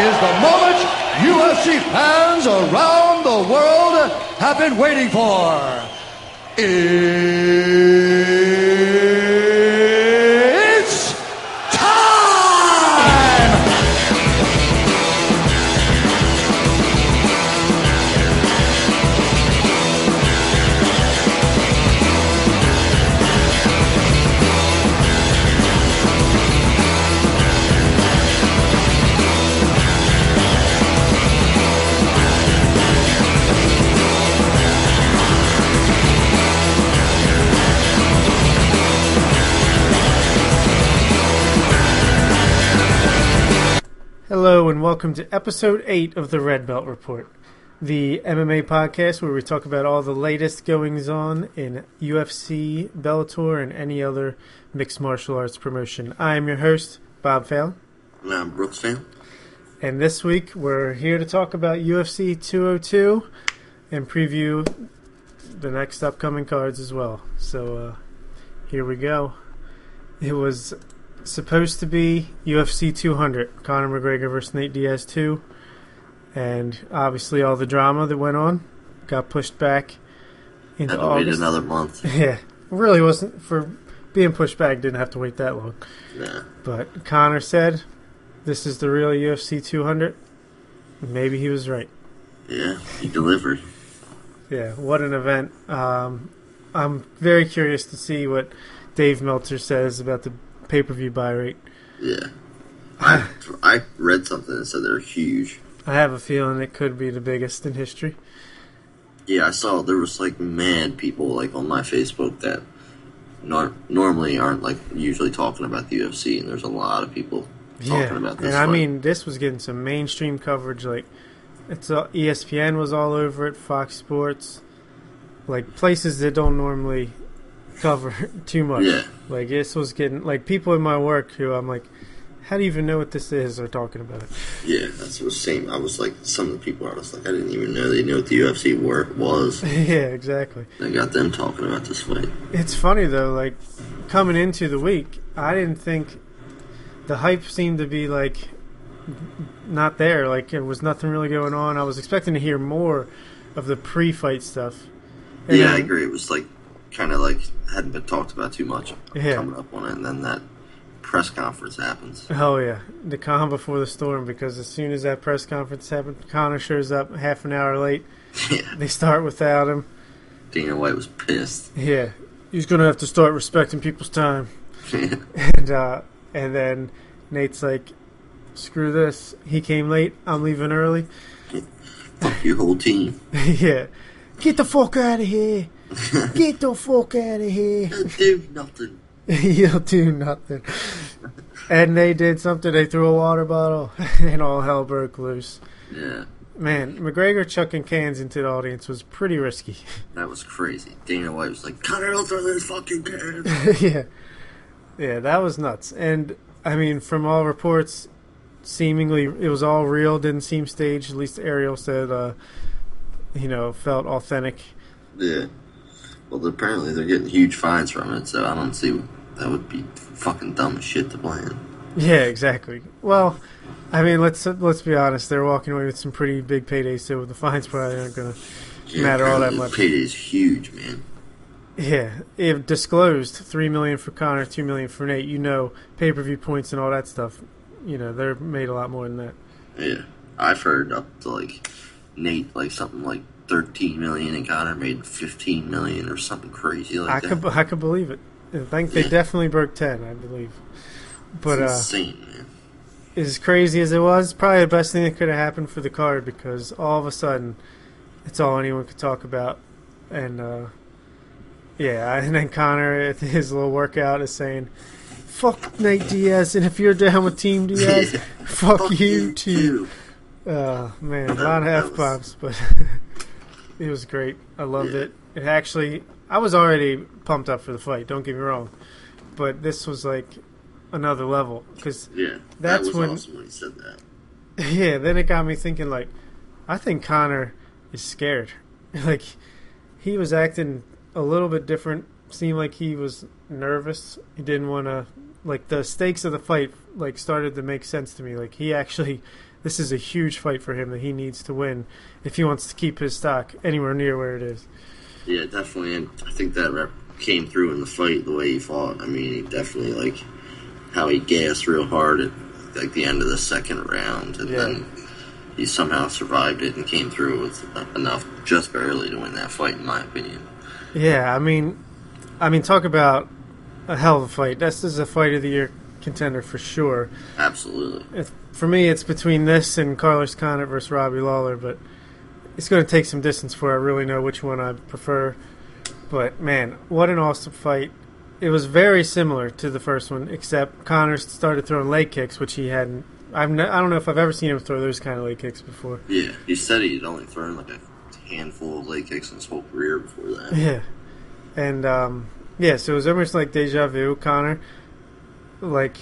is the moment UFC fans around the world have been waiting for. It's welcome to episode 8 of the Red Belt Report, the MMA podcast where we talk about all the latest goings on in UFC, Bellator, and any other mixed martial arts promotion. I am your host, Bob Fallon, And I'm Brooks fan. and this week we're here to talk about UFC 202 and preview the next upcoming cards as well. So uh, here we go. It was supposed to be UFC 200, Conor McGregor versus Nate Diaz 2, and obviously all the drama that went on got pushed back into Had to wait August. another month. Yeah, really wasn't for being pushed back. Didn't have to wait that long. Nah. But Conor said, "This is the real UFC 200." Maybe he was right. Yeah, he delivered. Yeah, what an event! Um, I'm very curious to see what Dave Meltzer says about the pay-per-view buy rate. Yeah. I I read something that said they're huge. I have a feeling it could be the biggest in history. Yeah, I saw there was like mad people like on my Facebook that nor- normally aren't like usually talking about the UFC, and there's a lot of people talking yeah, about this. and I fight. mean, this was getting some mainstream coverage. Like, it's uh, ESPN was all over it, Fox Sports, like places that don't normally cover too much. Yeah. Like this was getting like people in my work who I'm like, how do you even know what this is? Are talking about it. yeah, that's the same. I was like, some of the people I was like, I didn't even know they knew what the UFC were, was. yeah, exactly. I got them talking about this fight. It's funny though, like coming into the week, I didn't think the hype seemed to be like not there. Like there was nothing really going on. I was expecting to hear more of the pre-fight stuff. And yeah, I agree. It was like kind of like hadn't been talked about too much Yeah. coming up on it, and then that press conference happens. Oh yeah, the calm before the storm. Because as soon as that press conference happened, Conor shows up half an hour late. yeah, They start without him. Dana White was pissed. Yeah, he's gonna have to start respecting people's time. And uh, and then Nate's like, "Screw this. He came late. I'm leaving early." Fuck your whole team. yeah, get the fuck out of here. Get the fuck out of here. do nothing. You'll do nothing. And they did something. They threw a water bottle, and all hell broke loose. Yeah, Man, McGregor chucking cans into the audience was pretty risky. that was crazy. Dana White was like, Conor, don't throw those fucking cans. yeah, yeah, that was nuts. And I mean, from all reports, seemingly it was all real. Didn't seem staged. At least Ariel said, uh, you know, felt authentic. yeah. Well, apparently they're getting huge fines from it, so I don't see that would be fucking dumb as shit to plan. Yeah, exactly. Well, I mean, let's let's be honest. They're walking away with some pretty big paydays, so the fines probably aren't going to Yeah, matter all that much. Payday's huge, man. Yeah, if disclosed, three million for Conor, two million for Nate. You know, pay per view points and all that stuff. You know, they're made a lot more than that. Yeah, I've heard up to like Nate, like something like thirteen million, and Conor made fifteen million or something crazy like I that. could I could believe it. I think they Yeah. definitely broke ten. I believe. But it's uh, insane, man. as crazy as it was, probably the best thing that could have happened for the card because all of a sudden, it's all anyone could talk about, and uh, yeah, and then Conor at his little workout is saying, "Fuck Nate Diaz," and if you're down with Team Diaz, fuck, you too. Uh, man, a lot of f bombs, but it was great. I loved Yeah. it. It actually, I was already pumped up for the fight. Don't get me wrong, but this was like another level because Yeah, That's that was when- awesome when he said that. yeah. Then it got me thinking like, I think Conor is scared. like he was acting a little bit different. Seemed like he was nervous. He didn't want to like the stakes of the fight like started to make sense to me. Like he actually, this is a huge fight for him that he needs to win if he wants to keep his stock anywhere near where it is. Yeah, definitely, and I think that rep came through in the fight the way he fought. I mean, he definitely like how he gassed real hard at like the end of the second round, and Yeah. then he somehow survived it and came through with enough, just barely, to win that fight, in my opinion. Yeah, I mean, I mean, talk about a hell of a fight. This is a fight of the year contender for sure. Absolutely. If, for me, it's between this and Carlos Condit versus Robbie Lawler, but it's going to take some distance before I really know which one I prefer. But man, what an awesome fight! It was very similar to the first one, except Conor started throwing leg kicks, which he hadn't. I've I don't know if I've ever seen him throw those kind of leg kicks before. Yeah, he said he'd only thrown like a handful of leg kicks in his whole career before that. Yeah, and um, yeah, so it was almost like deja vu. Conor, like,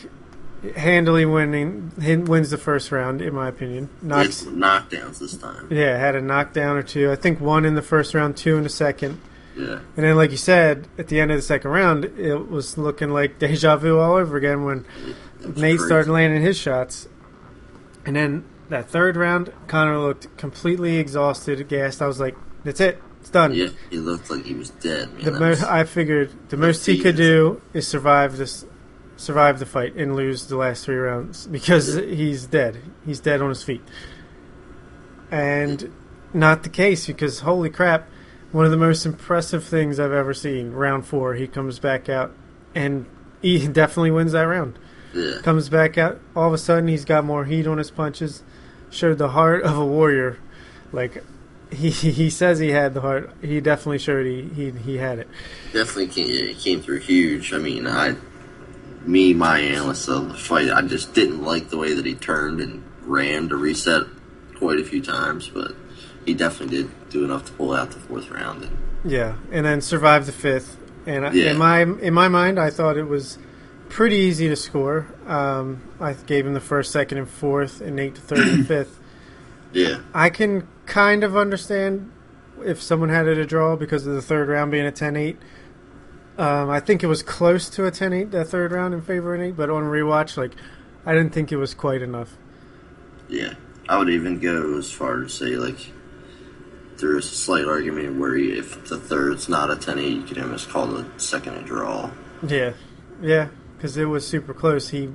handily winning, wins the first round, in my opinion. Knocks, knockdowns this time. yeah, had a knockdown or two. I think one in the first round, two in the second, Yeah, and then, like you said, at the end of the second round, it was looking like deja vu all over again when Nate crazy. started landing his shots, and then that third round, Conor looked completely exhausted, gassed. I was like, "That's it, it's done." Yeah, he looked like he was dead. Man. The most I figured the most he could do is survive this, survive the fight and lose the last three rounds because he's dead. He's dead on his feet, and not the case because holy crap, one of the most impressive things I've ever seen. Round four, he comes back out and he definitely wins that round. yeah, Comes back out, all of a sudden he's got more heat on his punches. Showed the heart of a warrior, like. He, he says he had the heart. He definitely showed he, he, he had it. definitely came, came through huge. I mean, I, me, my analyst of the fight, I just didn't like the way that he turned and ran to reset quite a few times, but he definitely did do enough to pull out the fourth round. And Yeah, and then survived the fifth. And I Yeah. in my in my mind, I thought it was pretty easy to score. Um, I gave him the first, second, and fourth, and Nate the third and fifth. yeah, I can kind of understand if someone had it a draw because of the third round being a 10-8. Um, I think it was close to a 10-8 that third round in favor of Nate, but on rewatch, like I didn't think it was quite enough. yeah. I would even go as far to say like there's a slight argument where if the third's not a 10-8, you could almost call the second a draw. Yeah, yeah, because it was super close. He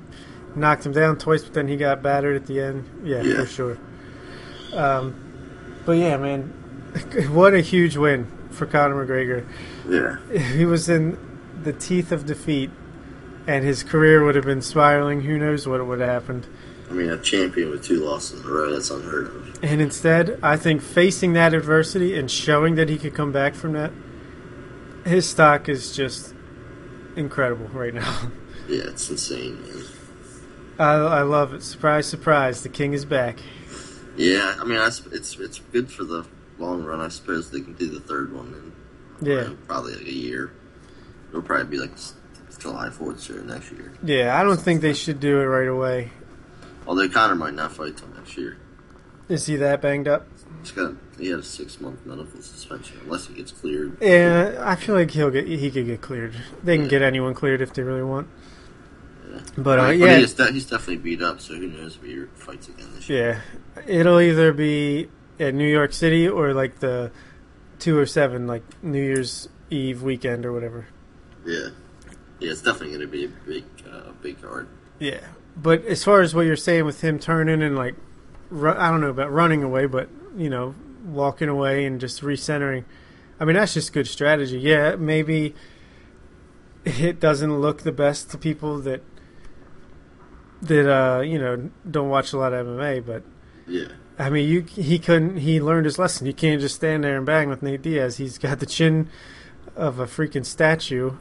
knocked him down twice, but then he got battered at the end. Yeah, Yeah. for sure. Um, but yeah, man, what a huge win for Conor McGregor. Yeah, He was in the teeth of defeat, and his career would have been spiraling. Who knows what would have happened? I mean, a champion with two losses in a row, that's unheard of. And instead, I think facing that adversity and showing that he could come back from that, his stock is just incredible right now. Yeah, it's insane, man. I, I love it. Surprise, surprise, the king is back. Yeah, I mean, it's it's good for the long run. I suppose they can do the third one in Yeah. probably like a year. It'll probably be like July Fourth or next year. Yeah, I don't think they should do it right away. Although Conor might not fight till next year. Is he that banged up? He's got he had a six month medical suspension unless he gets cleared. Yeah, I feel like he'll get he could get cleared. They can get anyone cleared if they really want. Yeah. But uh, But yeah, he is de- he's definitely beat up. So who knows if he fights again this year? yeah, it'll either be at New York City or like the two or seven, like New Year's Eve weekend or whatever. Yeah, yeah. It's definitely going to be a big uh, big card. Yeah, but as far as what you're saying with him turning and like, I don't know about running away, but you know, walking away and just recentering. I mean, that's just good strategy. Yeah, maybe it doesn't look the best to people that that uh, you know don't watch a lot of MMA, but Yeah, I mean, you he couldn't. He learned his lesson. You can't just stand there and bang with Nate Diaz. He's got the chin of a freaking statue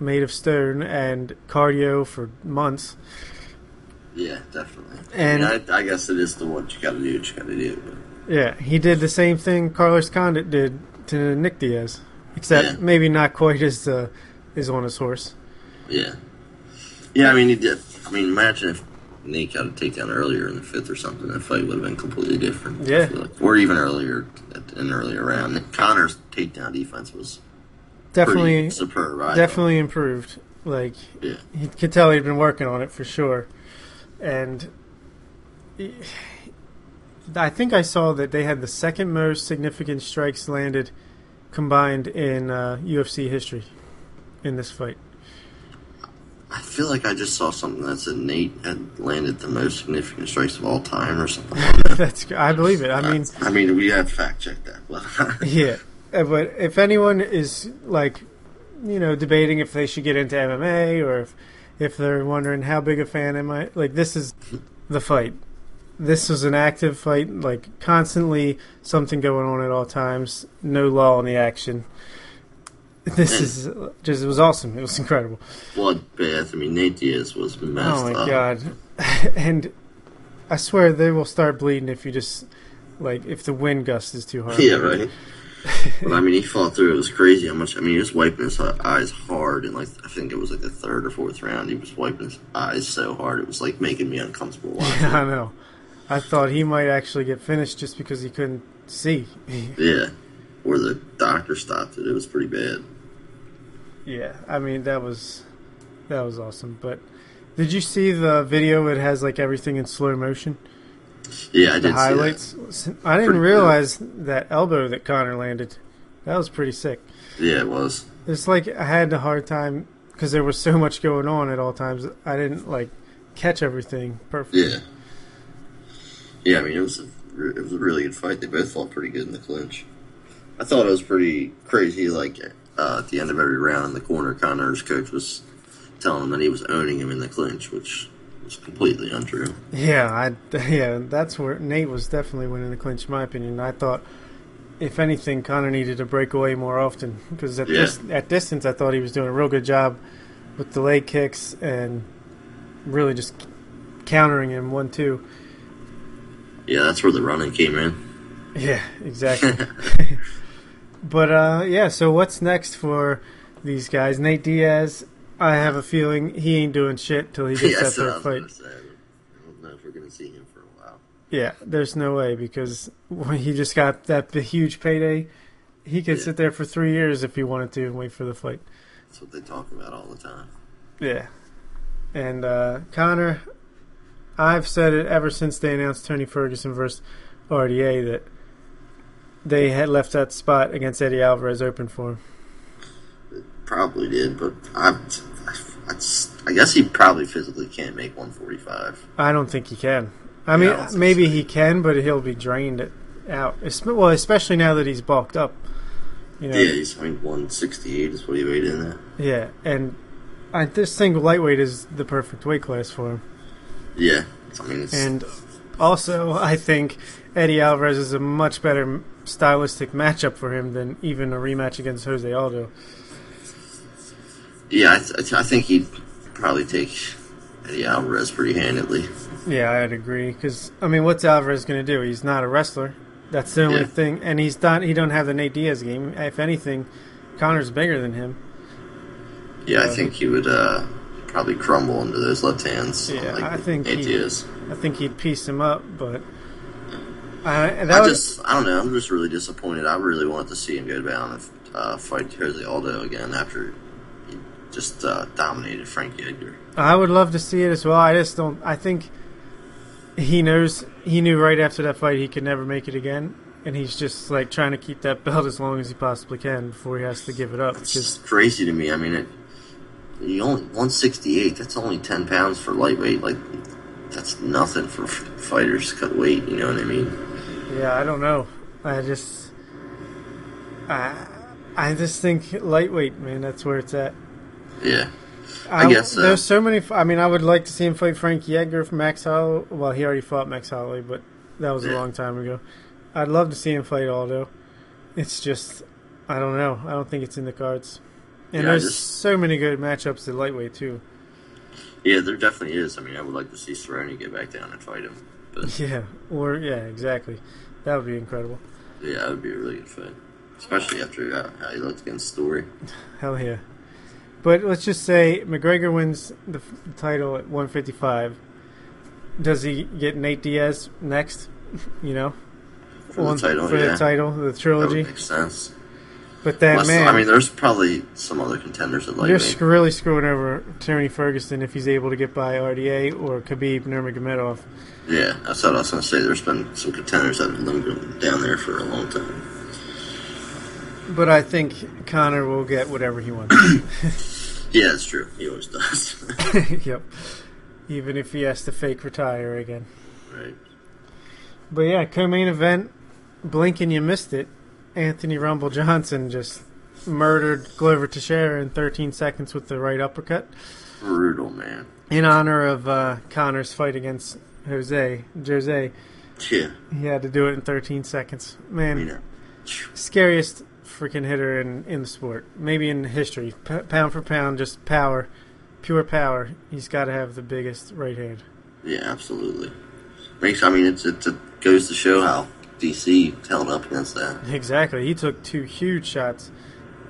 made of stone and cardio for months. yeah, definitely. And- I, mean, I, I guess it is the one you got to do. What you got to do. But Yeah, he did the same thing Carlos Condit did to Nick Diaz, except Yeah. maybe not quite as uh, is on his horse. Yeah. Yeah, I mean, he did. I mean, imagine if Nate got a takedown earlier in the fifth or something. That fight would have been completely different. Yeah. like. Or even earlier, at an earlier round. Conor's takedown defense was Definitely, superb. I definitely improved. Like Yeah. he could tell he'd been working on it for sure, and I think I saw that they had the second most significant strikes landed combined in uh, UFC history in this fight. I feel like I just saw something that said Nate had landed the most significant strikes of all time or something. like that. That's I believe it. I mean, I mean, we have fact checked that, but yeah. Uh, But if anyone is like, you know, debating if they should get into MMA or if, if they're wondering how big a fan am I, like this is the fight. This was an active fight, like constantly something going on at all times, no lull in the action. This is just it was awesome. It was incredible. bloodbath. I mean, Nate Diaz was messed Oh my up. god! and I swear they will start bleeding if you just like if the wind gust is too hard. Yeah, right. but I mean, he fought through. It was crazy how much. I mean, he was wiping his eyes hard, and like I think it was like the third or fourth round, he was wiping his eyes so hard it was like making me uncomfortable. watching. Yeah, I know. I thought he might actually get finished just because he couldn't see. yeah, or the doctor stopped it. It was pretty bad. Yeah, I mean that was that was awesome. But did you see the video? It has like everything in slow motion. Yeah, I The did highlights. I didn't Pretty realize that elbow that Conor landed. That was pretty sick. Yeah, it was. It's like I had a hard time because there was so much going on at all times. I didn't like catch everything perfectly. Yeah. Yeah, I mean, it was a, it was a really good fight. They both fought pretty good in the clinch. I thought it was pretty crazy. Like uh, at the end of every round in the corner, Conor's coach was telling him that he was owning him in the clinch, which was completely untrue. Yeah, I yeah, that's where Nate was definitely winning the clinch, in my opinion. I thought, if anything, Conor needed to break away more often because at Yeah. this at distance, I thought he was doing a real good job with the leg kicks and really just countering him one two. Yeah, that's where the running came in. Yeah, exactly. but uh, yeah, so what's next for these guys? Nate Diaz, I have a feeling he ain't doing shit till he gets yeah, that third fight. say. I don't know if we're gonna see him for a while. Yeah, there's no way because when he just got that huge payday. He could Yeah. sit there for three years if he wanted to and wait for the fight. That's what they talk about all the time. Yeah. And uh, Conor, I've said it ever since they announced Tony Ferguson versus RDA that they had left that spot against Eddie Alvarez open for him. Probably did, but I, I, I guess he probably physically can't make 145. I don't think he can. I mean, I maybe he can, but he'll be drained out. Well, especially now that he's bulked up. You know, Yeah, he's I mean 168 is what he weighed in at. Yeah, and I, this single lightweight is the perfect weight class for him. Yeah, I mean it's And also, I think Eddie Alvarez is a much better stylistic matchup for him than even a rematch against Jose Aldo. yeah. I, th- I think he'd probably take Eddie Alvarez pretty handedly. Yeah, I'd agree. Because I mean, what's Alvarez going to do? He's not a wrestler. That's the only Yeah. thing, and he's not. He don't have the Nate Diaz game. If anything, Conor's bigger than him. Yeah, I think he would uh, probably crumble under those left hands. Yeah, like I think it he- is. I think he'd piece him up, but I, that I would- just I don't know. I'm just really disappointed. I really wanted to see him go down and uh, fight Jose Aldo again after he just uh, dominated Frankie Edgar. I would love to see it as well. I just don't. I think he knows. He knew right after that fight he could never make it again, and he's just like trying to keep that belt as long as he possibly can before he has to give it up. It's just crazy to me. I mean, it. You only 168. That's only 10 pounds for lightweight. Like that's nothing for f- fighters to cut weight. You know what I mean? Yeah, I don't know. I just, I, I just think lightweight, man. That's where it's at. Yeah. I guess so. there's so many. I mean, I would like to see him fight Frankie Edgar from Max Holloway. Well, he already fought Max Holloway, but that was a Yeah. long time ago. I'd love to see him fight Aldo. It's just, I don't know. I don't think it's in the cards. And Yeah, there's just- so many good matchups at lightweight too. Yeah, there definitely is. I mean, I would like to see Cerrone get back down and fight him. But Yeah, or yeah, exactly. That would be incredible. yeah, that would be a really good fight, especially after uh, how he looked against Story. Hell yeah. But let's just say McGregor wins the f- title at 155. Does he get Nate Diaz next? You know, For the title, for yeah. the title, the trilogy. make sense. But then, Unless- man, I mean, there's probably some other contenders that like you're sc- really screwing over Tony Ferguson if he's able to get by RDA or Khabib Nurmagomedov. Yeah, that's what I was gonna say. There's been some contenders that have been down there for a long time. But I think Conor will get whatever he wants. Yeah, that's true. He always does. yep. Even if he has to fake retire again. right. But yeah, co-main event. Blink and you missed it. Anthony Rumble Johnson just murdered Glover Teixeira in 13 seconds with the right uppercut Brutal, man. in honor of uh, Conor's fight against Jose. Jose, Yeah. he had to do it in 13 seconds. Man, scariest freaking hitter in, in the sport, maybe in history. P- pound for pound, just power, pure power. He's got to have the biggest right hand. yeah, absolutely. Makes. I mean, it's, it's it goes to show how DC held up against that. Exactly. He took two huge shots.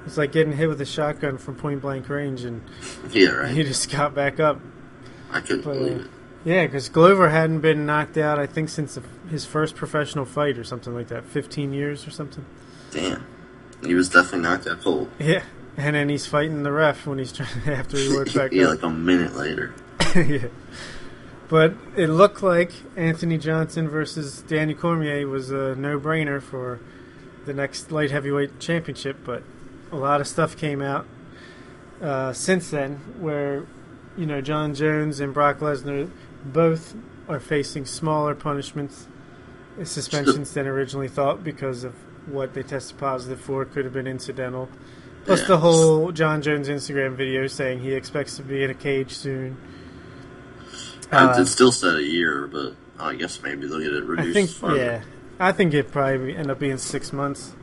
It's like getting hit with a shotgun from point blank range, and Yeah, right. he just got back up. I couldn't But, believe uh, it. Yeah, because Glover hadn't been knocked out, I think, since the, his first professional fight or something like that. 15 years or something. Damn. He was definitely knocked out cold. Yeah. And then he's fighting the ref when he's trying after he works back yeah, up. like a minute later. yeah. But it looked like Anthony Johnson versus Danny Cormier was a no-brainer for the next light heavyweight championship. But a lot of stuff came out uh, since then, where you know Jon Jones and Brock Lesnar both are facing smaller punishments, uh, suspensions than originally thought because of what they tested positive for could have been incidental. Plus Yeah. the whole Jon Jones Instagram video saying he expects to be in a cage soon. Uh, it still said a year, but I guess maybe they'll get it reduced. I think, further. yeah, I think it probably end up being six months.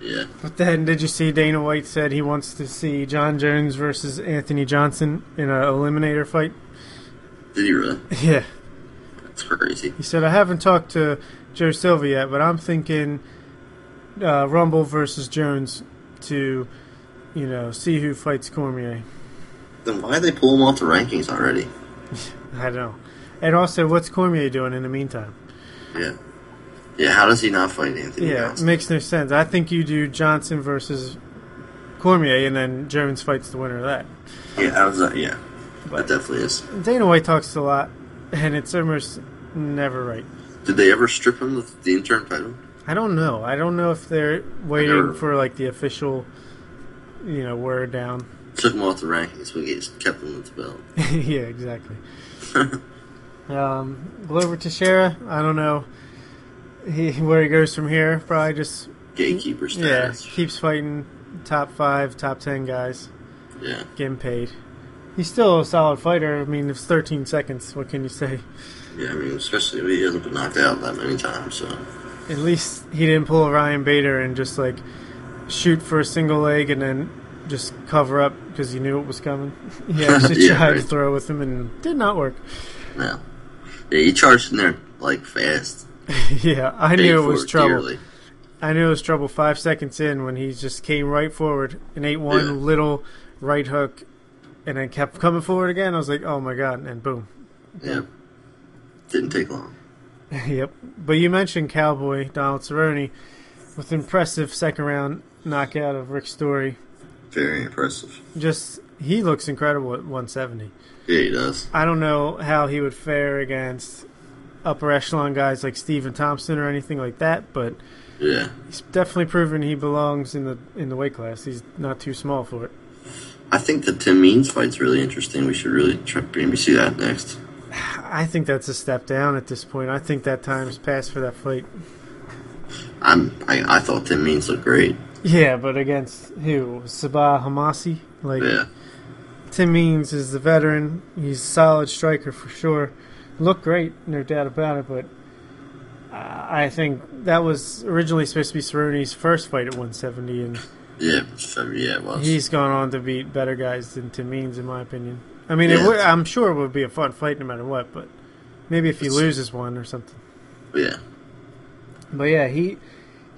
Yeah. But then, did you see Dana White said he wants to see Jon Jones versus Anthony Johnson in an eliminator fight? Did he really? Yeah, That's crazy. he said I haven't talked to Joe Silva yet, but I'm thinking uh, Rumble versus Jones to, you know, see who fights Cormier. Then why did they pull him off the rankings already? I don't know. And also, what's Cormier doing in the meantime? Yeah. Yeah, how does he not fight Anthony Yeah, it makes no sense. I think you do Johnson versus Cormier, and then Jones fights the winner of that. Yeah, how's that? Yeah. But- that definitely is. Dana White talks a lot, and it's almost never right. Did they ever strip him of the interim title? I don't know. I don't know if they're waiting for like the official, you know, word down. Took him off the rankings, but he just kept him with the belt. yeah, exactly. um, Glover Teixeira, I don't know he, where he goes from here. Probably just Gatekeeper yeah, status. keeps fighting top five, top ten guys, Yeah. getting paid. He's still a solid fighter. I mean, it's 13 seconds. What can you say? Yeah, I mean, especially if he hasn't been knocked out that many times, so. At least he didn't pull a Ryan Bader and just like shoot for a single leg and then just cover up because you knew it was coming. He actually Yeah, tried to throw with him and did not work. No. Yeah, he charged in there, like, fast. yeah, I Paid knew it was trouble. dearly. I knew it was trouble five seconds in when he just came right forward and ate one Yeah. little right hook and then kept coming forward again. I was like, oh my god, and boom. Yeah. Didn't take long. yep. But you mentioned Cowboy Donald Cerrone with impressive second round knockout of Rick Story. Very impressive. Just he looks incredible at 170. Yeah, he does. I don't know how he would fare against upper echelon guys like Stephen Thompson or anything like that, but Yeah. he's definitely proven he belongs in the in the weight class. He's not too small for it. I think the Tim Means fight's really interesting. We should really try, maybe see that next. I think that's a step down at this point. I think that time's passed for that fight. I'm. I, I thought Tim Means looked great. Yeah, but against who? Sabah Homasi? Like Yeah. Tim Means is the veteran. He's a solid striker for sure. Looked great, no doubt about it. But uh, I think that was originally supposed to be Cerrone's first fight at 170, and Yeah. Yeah, it was. he's gone on to beat better guys than Tim Means, in my opinion. I mean, Yeah. it would, I'm sure it would be a fun fight no matter what, but maybe if he It's- loses one or something. yeah. But yeah, he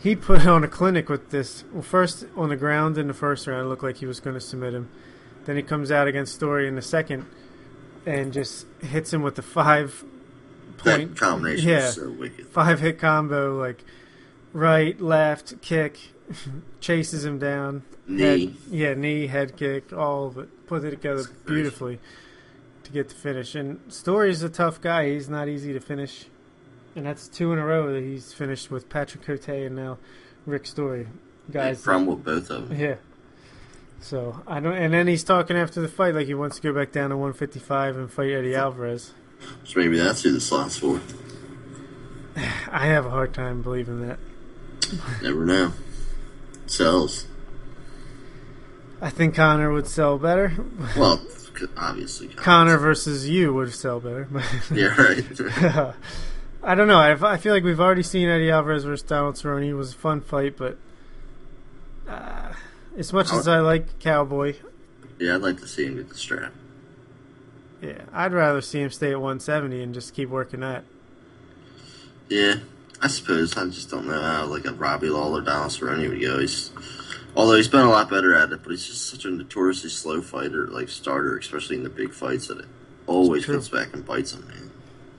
he put on a clinic with this. Well, first on the ground in the first round, it looked like he was going to submit him. Then he comes out against Story in the second, and just hits him with the five point That combination yeah, so five hit combo, like right, left, kick, chases him down. Knee. Head, yeah, knee, head kick, all of it. Put it together beautifully to get the finish. And Story's a tough guy. He's not easy to finish. And that's two in a row that he's finished with Patrick Cote and now Rick Story. Guys, that- From both of them. yeah. So I don't, and then he's talking after the fight like he wants to go back down to 155 and fight Eddie Alvarez. So maybe that's who the slot's for. I have a hard time believing that. Never know. Sells. I think Conor would sell better. Well, obviously. Conor versus you would sell better. Yeah, right. I don't know. I, I feel like we've already seen Eddie Alvarez versus Donald Cerrone. It was a fun fight, but uh, as much as I like Cowboy, yeah, I'd like to see him get the strap. yeah, I'd rather see him stay at 170 and just keep working that. Yeah, I suppose. I just don't know how like a Robbie Lawler, or Donald Cerrone would go. He's, although he's been a lot better at it, but he's just such a notoriously slow fighter, like starter, especially in the big fights, that it always comes back and bites him, man.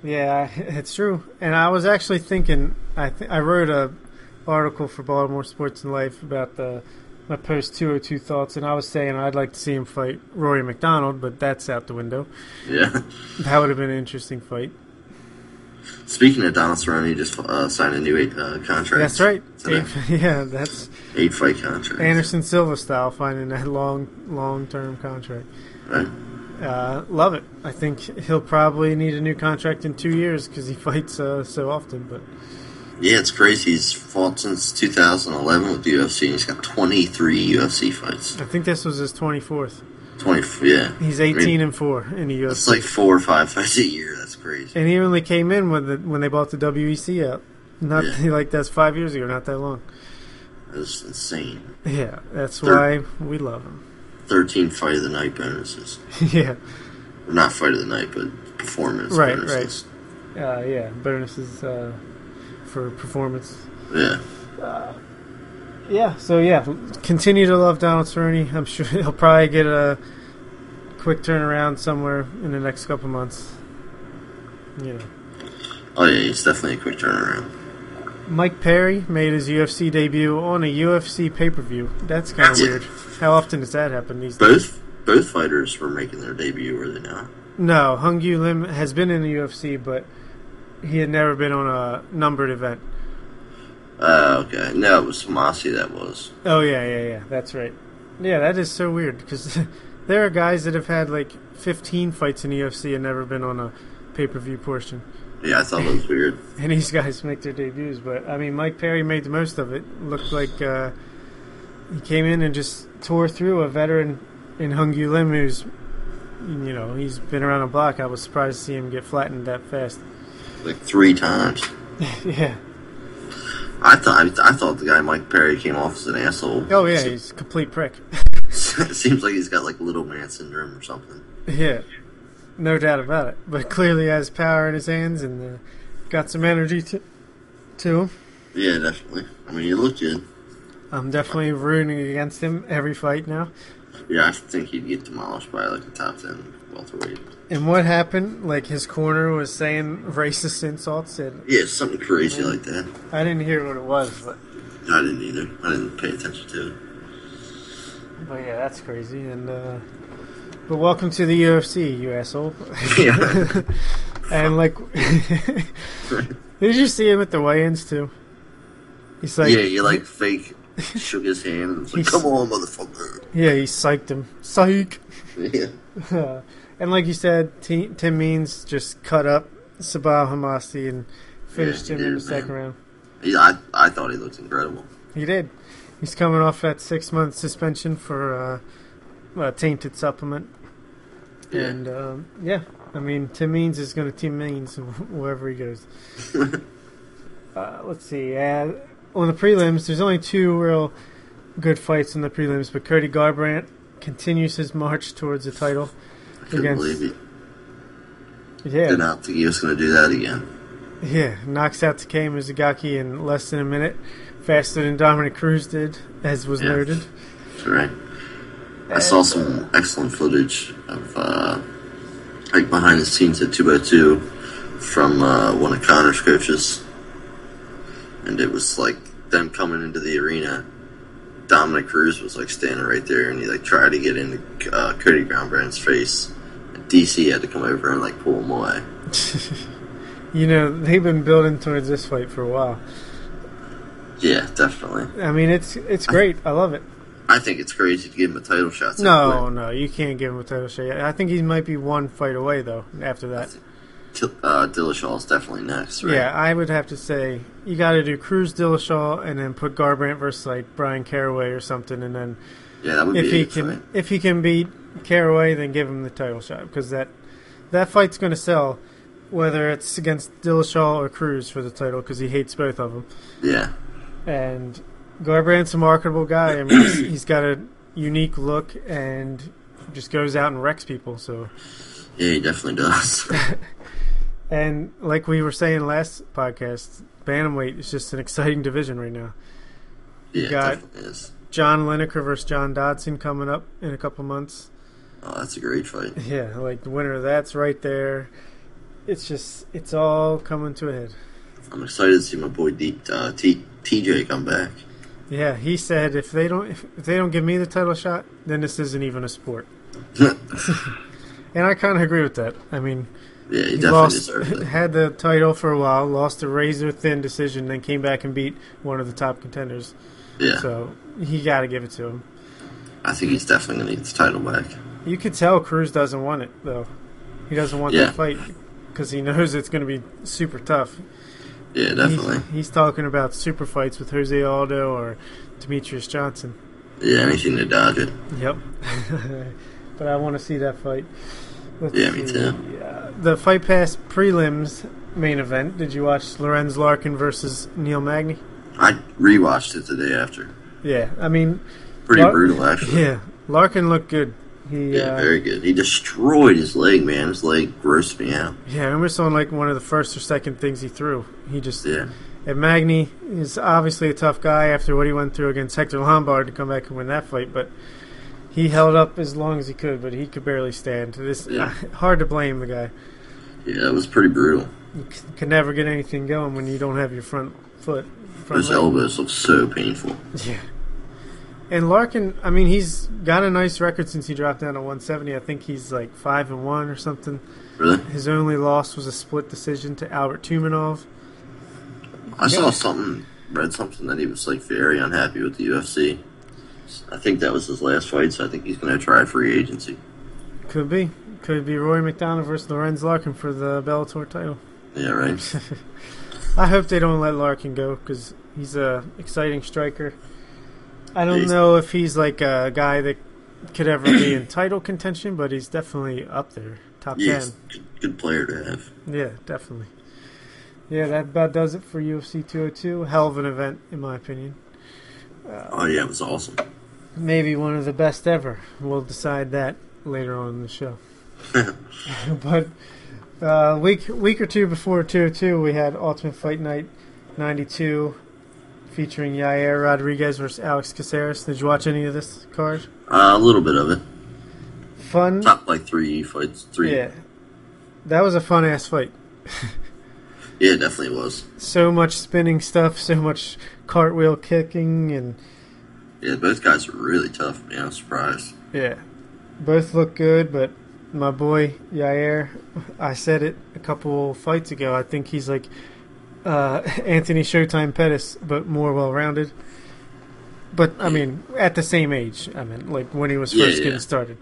Yeah, it's true. And I was actually thinking. I th- I wrote a article for Baltimore Sports and Life about the my post 202 thoughts, and I was saying I'd like to see him fight Rory MacDonald, but that's out the window. Yeah. That would have been an interesting fight. Speaking of Donald Cerrone, he just uh, signed a new eight uh, contract. That's right. Eight, yeah, that's Eight fight contract. Anderson Silva style, finding that long long term contract. Right. Uh, love it. I think he'll probably need a new contract in two years because he fights uh, so often. But Yeah, it's crazy. He's fought since 2011 with the UFC, and he's got 23 UFC fights. I think this was his 24th. 20, yeah. He's I mean, 18 and four in the UFC. like four or five fights a year. That's crazy. And he only came in when the when they bought the WEC out. Not Yeah. like that's five years ago, not that long. That's insane. Yeah, that's Thir- why we love him. 13 fight of the night bonuses. yeah, not fight of the night, but performance Right, bonuses. uh, yeah, bonuses uh, for performance. Yeah. Yeah, so yeah, continue to love Donald Cerrone. I'm sure he'll probably get a quick turnaround somewhere in the next couple months. You know, Oh, yeah, it's definitely a quick turnaround. Mike Perry made his UFC debut on a UFC pay per view. That's kind of weird. How often does that happen these days? Both both fighters were making their debut, were they not? No, Hyun Gyu Lim has been in the UFC, but he had never been on a numbered event. Uh, okay. No, it was Tomasi that was. Oh yeah, yeah, yeah. That's right. Yeah, that is so weird because there are guys that have had like 15 fights in the UFC and never been on a pay per view portion, Yeah, I thought it was weird. and these guys make their debuts. But I mean, Mike Perry made the most of it. Looked like uh, he came in and just tore through a veteran in Hyun Gyu Lim, who's you know he's been around the block. I was surprised to see him get flattened that fast. Like three times. yeah. I thought I thought the guy Mike Perry came off as an asshole. Oh yeah, he's a complete prick. seems like he's got like little man syndrome or something. Yeah, no doubt about it. But clearly has power in his hands and uh, got some energy to, to him. Yeah, definitely. I mean, he looked good. I'm definitely rooting against him every fight now. Yeah, I think he'd get demolished by like a top ten welterweight. And what happened? Like his corner was saying racist insults, and Yeah, something crazy like that. I didn't hear what it was, but I didn't either. I didn't pay attention to it. but yeah, that's crazy. And uh, but welcome to the UFC, you asshole. Yeah. and like, did you see him at the weigh-ins too? He's like, yeah, he like fake shook his hand and was like, "Come on, motherfucker." yeah, he psyched him. Psych. Yeah, and like you said, T- Tim Means just cut up Sabah Homasi and finished Yeah, him he in the did, second round. yeah. I I thought he looked incredible. He did. He's coming off that six month suspension for uh, a tainted supplement. Yeah. And um, yeah, I mean, Tim Means is going to Tim Means wherever he goes. uh, let's see. Uh, on the prelims, there's only two real good fights in the prelims, but Cody Garbrandt continues his march towards the title. I couldn't Against- believe he Yeah, did not think he was going to do that again. Yeah, knocks out Takeya Mizugaki in less than a minute, faster than Dominick Cruz did, as was Yeah. noted. That's right. I saw some excellent footage of uh, like behind the scenes at two by two from uh, one of Conor's coaches, and it was like them coming into the arena Dominick Cruz was like standing right there, and he like tried to get into uh, Cody Garbrandt's face. And DC had to come over and like pull him away. You know, they've been building towards this fight for a while. Yeah, definitely. I mean, it's it's great. I love it. I think it's crazy to give him a title shot. so No, quick. no, you can't give him a title shot. I think he might be one fight away though. After that, uh, Dillashaw's definitely next. Right? yeah, I would have to say you got to do Cruz Dillashaw and then put Garbrandt versus like Bryan Caraway or something, and then yeah, that would if be he can fight. if he can beat Caraway, then give him the title shot because that that fight's going to sell, whether it's against Dillashaw or Cruz for the title because he hates both of them. Yeah, And Garbrandt's a marketable guy. I mean, he's, he's got a unique look and just goes out and wrecks people. So, yeah, he definitely does. and like we were saying last podcast, bantamweight is just an exciting division right now. yeah, got-. John Lineker versus John Dodson coming up in a couple months. Oh, that's a great fight. Yeah, like the winner of that's right there. It's just it's all coming to a head. I'm excited to see my boy D- uh, T- TJ come back. Yeah, he said if they don't if, they don't give me the title shot, then this isn't even a sport. yeah, And I kind of agree with that. I mean, he he definitely lost had the title for a while, lost a razor thin decision, then came back and beat one of the top contenders. Yeah, So he got to give it to him. I think he's definitely gonna get the title back. You could tell Cruz doesn't want it though. He doesn't want Yeah. that fight because he knows it's going to be super tough. Yeah, definitely. He's, he's talking about super fights with Jose Aldo or Demetrious Johnson. Yeah, anything to dodge it. Yep. but I want to see that fight. Let's Yeah, me see. too. Yeah. The Fight Pass prelims main event. Did you watch Lorenz Larkin versus Neil Magny? I rewatched it the day after. Yeah. I mean, Pretty Lar- brutal, actually. yeah. Larkin looked good. He, Yeah, uh, very good. He destroyed his leg, man. His leg grossed me out. yeah, I remember on like one of the first or second things he threw. He just Yeah, and Magny is obviously a tough guy after what he went through against Hector Lombard to come back and win that fight, but he held up as long as he could, but he could barely stand. This Yeah. hard to blame the guy. yeah, it was pretty brutal. You c- can never get anything going when you don't have your front foot. Front Those leg. elbows look so painful. Yeah. And Larkin, I mean, he's got a nice record since he dropped down to 170. I think he's like five and one or something. Really? His only loss was a split decision to Albert Tumenov. I saw something, read something that he was like very unhappy with the UFC. I think that was his last fight, so I think he's going to try free agency. Could be, could be Rory MacDonald versus Lorenz Larkin for the Bellator title. Yeah, right. I hope they don't let Larkin go because he's a exciting striker. I don't know if he's like a guy that could ever be in title contention, but he's definitely up there, top Yes, ten. good, good player to have. Yeah, definitely. Yeah, that about does it for UFC 202. Hell of an event, in my opinion. Oh yeah, it was awesome. Maybe one of the best ever. We'll decide that later on in the show. but uh, week week or two before 202, we had Ultimate Fight Night 92 featuring Yair Rodriguez versus Alex Caceres. Did you watch any of this card? Uh, a little bit of it. Fun. Top like three fights, three. Yeah. That was a fun ass fight. Yeah, it definitely was. So much spinning stuff, so much cartwheel kicking, and Yeah, both guys are really tough, man. I'm surprised. Yeah, both look good, but my boy Yair, I said it a couple fights ago. I think he's like uh, Anthony Showtime Pettis, but more well-rounded. But I mean, at the same age. I mean, like when he was Yeah, first yeah. getting started.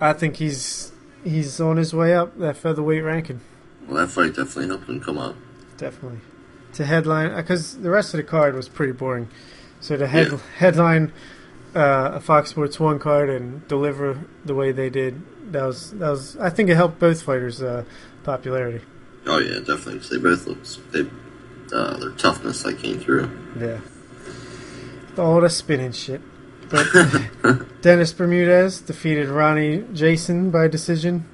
I think he's he's on his way up that featherweight ranking. Well, that fight definitely helped him come up. Definitely to headline because the rest of the card was pretty boring. So to head Yeah. headline uh, a Fox Sports One card and deliver the way they did, that was that was. I think it helped both fighters' uh, popularity. Oh yeah, definitely. 'cause they both looked. They, uh, their toughness that came through. Yeah, all the spinning shit. But Dennis Bermudez defeated Rony Jason by decision.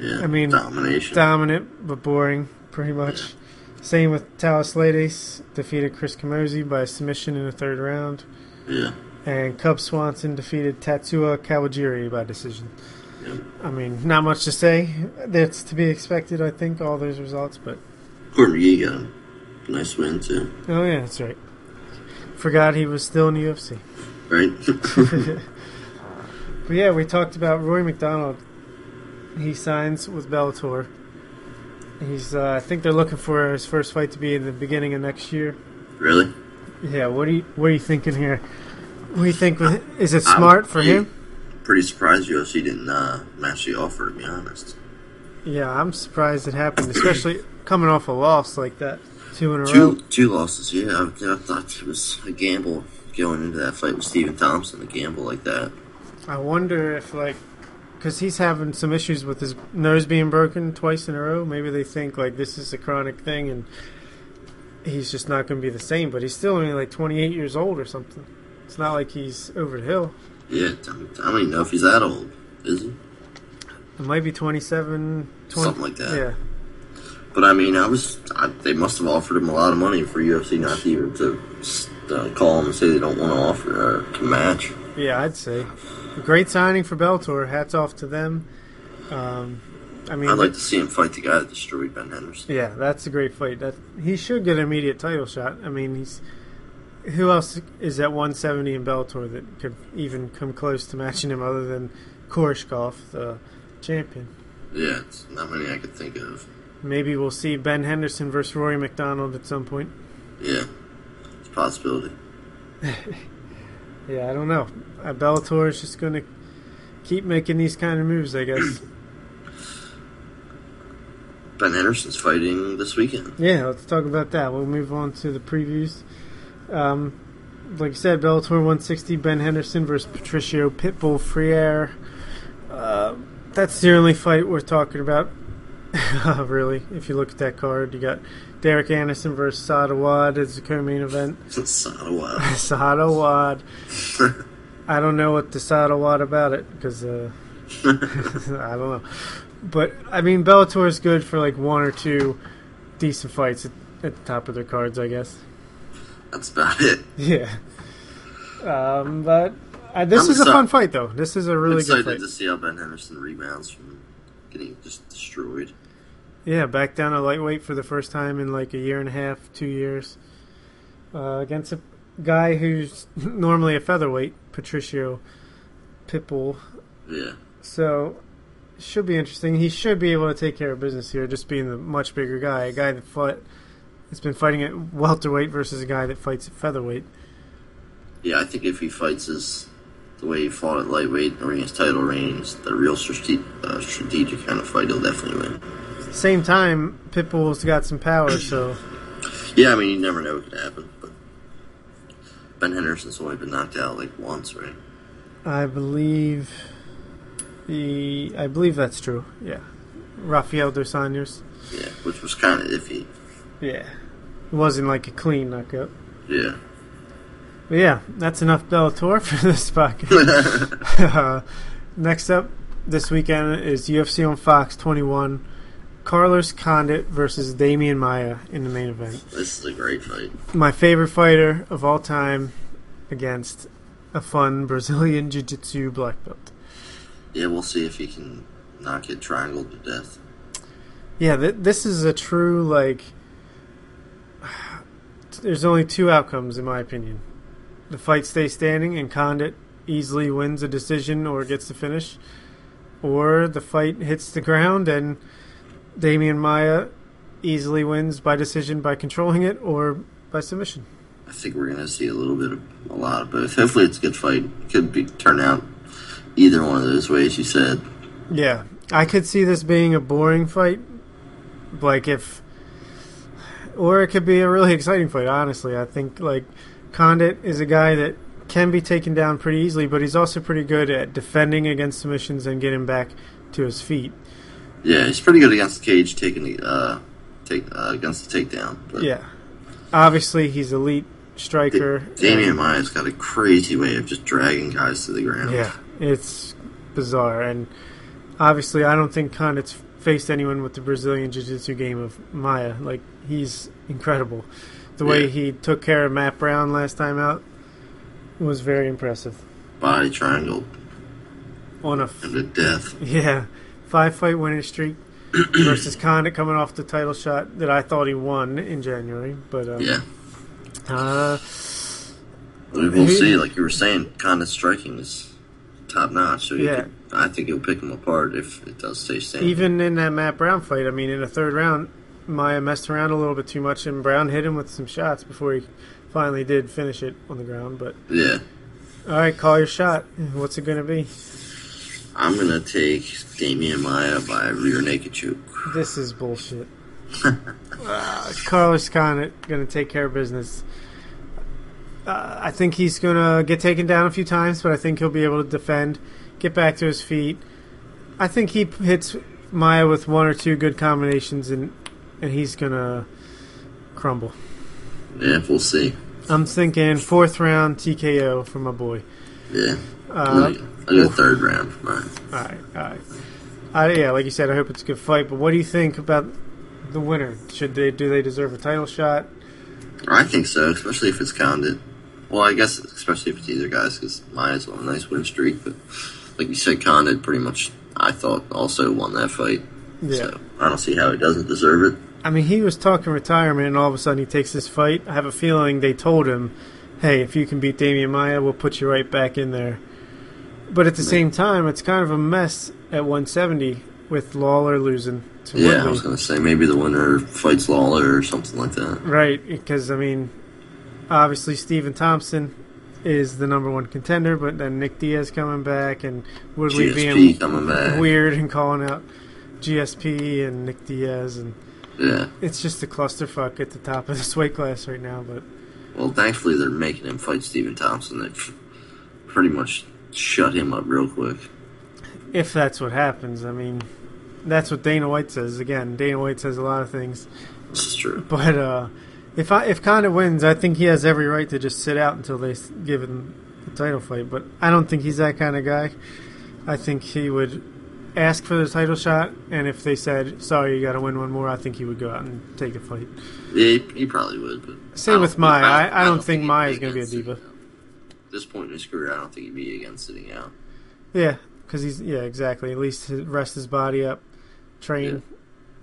Yeah, I mean, domination. Dominant but boring, pretty much. Same with Thales Leites defeated Chris Camozzi by submission in the third round. yeah, And Cub Swanson defeated Tatsuya Kawajiri by decision. I mean, not much to say. That's to be expected, I think, all those results. But Gordon McGee got a nice win too. oh yeah, that's right. Forgot he was still in the UFC. right? But yeah, we talked about Rory MacDonald. He signs with Bellator. He's, uh, I think they're looking for his first fight to be in the beginning of next year. really? Yeah, what are you, what are you thinking here? What do you think? with- Is it smart would for him? Pretty surprised UFC didn't uh, match the offer, to be honest. Yeah, I'm surprised it happened, especially coming off a loss like that, two in a row. Two two losses, yeah. I, I thought it was a gamble going into that fight with Stephen Thompson, a gamble like that. I wonder if like, because he's having some issues with his nose being broken twice in a row. Maybe they think like this is a chronic thing and he's just not going to be the same. But he's still only like 28 years old or something. It's not like he's over the hill. Yeah, I don't even know if he's that old, is he? It might be 27, 20, Something like that. Yeah, But I mean, I was I, they must have offered him a lot of money for UFC not to even to uh, call him and say they don't want to offer or to match. yeah, I'd say a great signing for Bellator. Hats off to them. Um, I mean, I'd like to see him fight the guy that destroyed Ben Henderson. Yeah, that's a great fight. That he should get an immediate title shot. I mean, he's who else is at 170 in Bellator that could even come close to matching him other than Koreshkov, the champion. Yeah, it's not many I could think of. Maybe we'll see Ben Henderson versus Rory MacDonald at some point. Yeah, it's a possibility. Yeah, I don't know. Uh, Bellator is just going to keep making these kind of moves, I guess. Ben Henderson's fighting this weekend. Yeah, let's talk about that. We'll move on to the previews. Um, like I said, Bellator 160, Ben Henderson versus Patricio Pitbull Freire. Uh, that's the only fight we're talking about, really. If you look at that card, you got Derek Anderson versus Sadawad as the co-main event. Sadawad. Sadawad. I don't know what to Sadawad about it because uh, I don't know. But I mean, Bellator is good for like one or two decent fights at, at the top of their cards, I guess. That's about it. Yeah. Um, but uh, this I'm is a fun fight, though. This is a I'm really good excited fight. to see how Ben Henderson rebounds from getting just destroyed. Yeah, back down to lightweight for the first time in like a year and a half, two years, uh, against a guy who's normally a featherweight, Patricio Pitbull. Yeah, So should be interesting. He should be able to take care of business here, just being the much bigger guy, a guy that fought. Has been fighting at welterweight versus a guy that fights at featherweight. yeah. I think if he fights his the way he fought at lightweight during his title reigns, the real strate- uh, strategic kind of fight, he'll definitely win. Same time, Pitbull's got some power, so Yeah, I mean, you never know what could happen, but Ben Henderson's only been knocked out like once, right? I believe the I believe that's true. Yeah, Rafael dos Anjos. Yeah, which was kind of iffy. Yeah, it wasn't like a clean knockout. Yeah. But yeah, that's enough Bellator for this podcast. uh, next up this weekend is UFC on Fox 21. Carlos Condit versus Demian Maia in the main event. this is a great fight. My favorite fighter of all time against a fun Brazilian Jiu Jitsu black belt. Yeah, we'll see if he can not get triangled to death. Yeah, th- this is a true, like. There's only two outcomes, in my opinion. The fight stays standing and Condit easily wins a decision or gets the finish, or the fight hits the ground and Demian Maia easily wins by decision by controlling it or by submission. I think we're gonna see a little bit of a lot of both. Hopefully, it's a good fight. Could be turn out either one of those ways you said. Yeah, I could see this being a boring fight, like if, or it could be a really exciting fight. Honestly, I think like Condit is a guy that can be taken down pretty easily, but he's also pretty good at defending against submissions and getting back to his feet. Yeah, he's pretty good against the cage, taking the uh, take uh, against the takedown. But Yeah, obviously he's elite striker. Demian and- Maia's got a crazy way of just dragging guys to the ground. Yeah, it's bizarre, and obviously, I don't think Condit's faced anyone with the Brazilian Jiu-Jitsu game of Maia. Like he's incredible. The way Yeah. he took care of Matt Brown last time out was very impressive. body triangle On a f- to death. yeah five fight winning streak versus Condit coming off the title shot that I thought he won in January, but um, Yeah, Uh, We will see. Like you were saying, of striking is top notch. So Yeah. could, I think it'll pick him apart if it does stay standing. Even in that Matt Brown fight, I mean, in the third round, Maia messed around a little bit too much, and Brown hit him with some shots before he finally did finish it on the ground. But yeah, all right, call your shot. What's it going to be? I'm gonna take Demian Maia by rear naked choke. This is bullshit. uh, Carlos going to take care of business. Uh, I think he's going to get taken down a few times, but I think he'll be able to defend, get back to his feet. I think he p- hits Maia with one or two good combinations, and and he's going to crumble. Yeah, we'll see. I'm thinking fourth round TKO for my boy. Yeah, Uh, I go third round for mine. all right, all right. Uh, yeah, like you said, I hope it's a good fight. But what do you think about the winner? Should they do they deserve a title shot? I think so, especially if it's Condit. Well, I guess especially if it's either guys, because Maia's on a nice win streak. But like you said, Khan Condit pretty much, I thought, also won that fight. Yeah. So I don't see how he doesn't deserve it. I mean, he was talking retirement, and all of a sudden he takes this fight. I have a feeling they told him, "Hey, if you can beat Demian Maia, we'll put you right back in there." But at the same time, it's kind of a mess at 170 with Lawler losing to Yeah, I was gonna say maybe the winner fights Lawler or something like that. Right, because I mean, obviously Stephen Thompson is the number one contender, but then Nick Diaz coming back and Woodley GSP being weird and calling out GSP and Nick Diaz, and Yeah. it's just a clusterfuck at the top of this weight class right now. But Well, thankfully they're making him fight Stephen Thompson. They've pretty much shut him up real quick. if that's what happens, I mean, that's what Dana White says. Again, Dana White says a lot of things, This is true. but uh, if I if Conor wins, I think he has every right to just sit out until they give him the title fight. But I don't think he's that kind of guy. I think he would ask for the title shot, and if they said, "Sorry, you got to win one more," I think he would go out and take the fight. Yeah, he, he probably would. But Same with think- Maia. I, I, don't think he'd Maia's be going to be a diva. At this point in his career, I don't think he'd be against sitting out. Yeah, because he's yeah exactly. At least rest his body up, train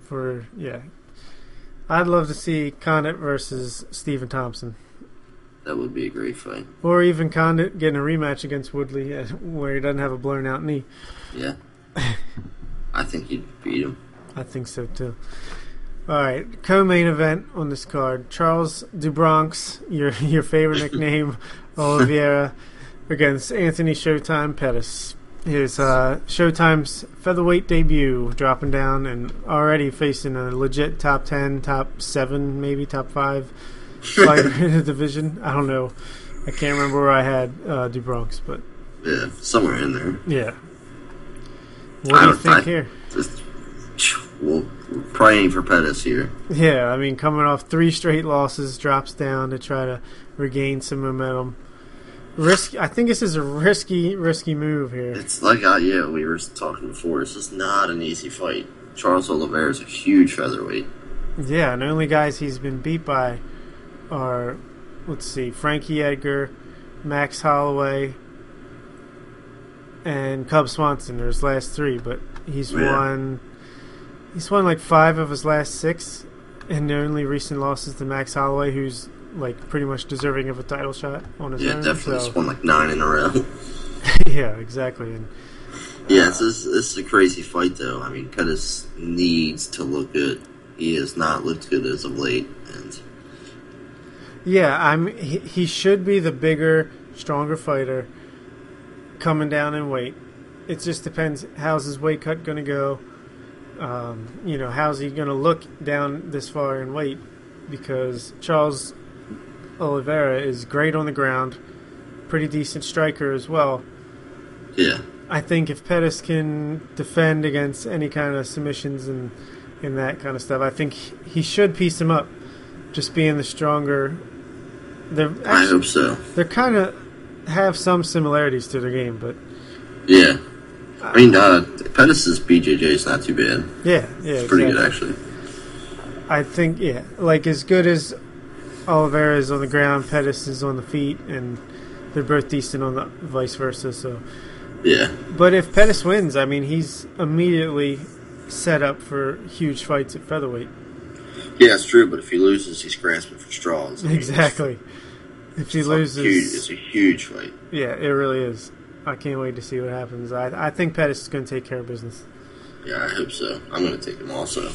for yeah. I'd love to see Condit versus Stephen Thompson, That would be a great fight. or even Condit getting a rematch against Woodley uh, where he doesn't have a blown out knee. Yeah. I think he'd beat him. I think so too. All right, co-main event on this card: Charles do Bronx, your your favorite nickname, Oliveira, against Anthony Showtime Pettis. His uh, Showtime's featherweight debut, dropping down and already facing a legit top ten, top seven, maybe top five fighter in the division. I don't know. I can't remember where I had uh, do Bronx, but Yeah, somewhere in there. yeah. What I do you think I- here? Just, we'll we're praying for Pettis here. Yeah, I mean, coming off three straight losses, drops down to try to regain some momentum. Risk. I think this is a risky, risky move here. It's like, uh, yeah, we were talking before. It's just not an easy fight. Charles Oliveira is a huge featherweight. Yeah, and the only guys he's been beat by are, let's see, Frankie Edgar, Max Holloway, and Cub Swanson. There's last three, but he's Yeah. won. He's won like five of his last six, and the only recent losses to Max Holloway, who's like pretty much deserving of a title shot on his Yeah, own. definitely. so- won like nine in a row. yeah, exactly. And yeah, it's, this, this is a crazy fight, though. I mean, Pettis needs to look good. He has not looked good as of late, and yeah, I'm. He, he should be the bigger, stronger fighter coming down in weight. It just depends how's his weight cut going to go. Um, you know, how's he going to look down this far in weight? Because Charles Oliveira is great on the ground, pretty decent striker as well. yeah, I think if Pettis can defend against any kind of submissions and and that kind of stuff, I think he should piece him up. Just being the stronger, they're I hope so. they're kind of have some similarities to their game, but Yeah. I mean, uh, Pettis' BJJ is not too bad. yeah, yeah, It's pretty good, actually. I think yeah, like as good as Oliveira is on the ground, Pettis is on the feet, and they're both decent on the vice versa. So, Yeah. but if Pettis wins, I mean, he's immediately set up for huge fights at featherweight. Yeah, it's true, but if he loses, he's grasping for straws. I mean, Exactly. if he a huge, loses, it's a huge fight. yeah, it really is. I can't wait to see what happens. I I think Pettis is going to take care of business. Yeah, I hope so. I'm going to take him also.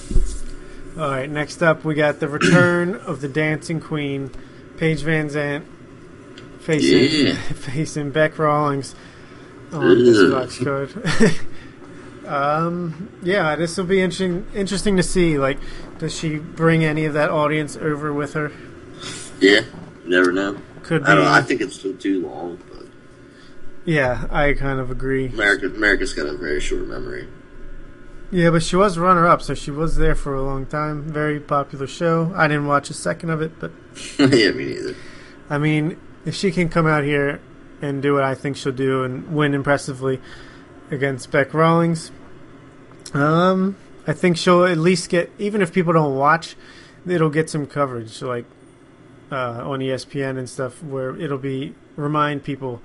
All right, next up we got the return of the Dancing Queen, Paige VanZant, facing Yeah. facing Bec Rawlings on this Ugh. box card. um, yeah, this will be interesting. Interesting to see. Like, does she bring any of that audience over with her? Yeah, never know. Could be. I don't know. I think it's still too long, but yeah, I kind of agree. America, America's got a very short memory. Yeah, but she was runner up, so she was there for a long time. Very popular show. I didn't watch a second of it, but yeah, me neither. I mean, if she can come out here and do what I think she'll do and win impressively against Bec Rawlings, um, I think she'll at least get, even if people don't watch, it'll get some coverage, like uh, on ESPN and stuff, where it'll be remind people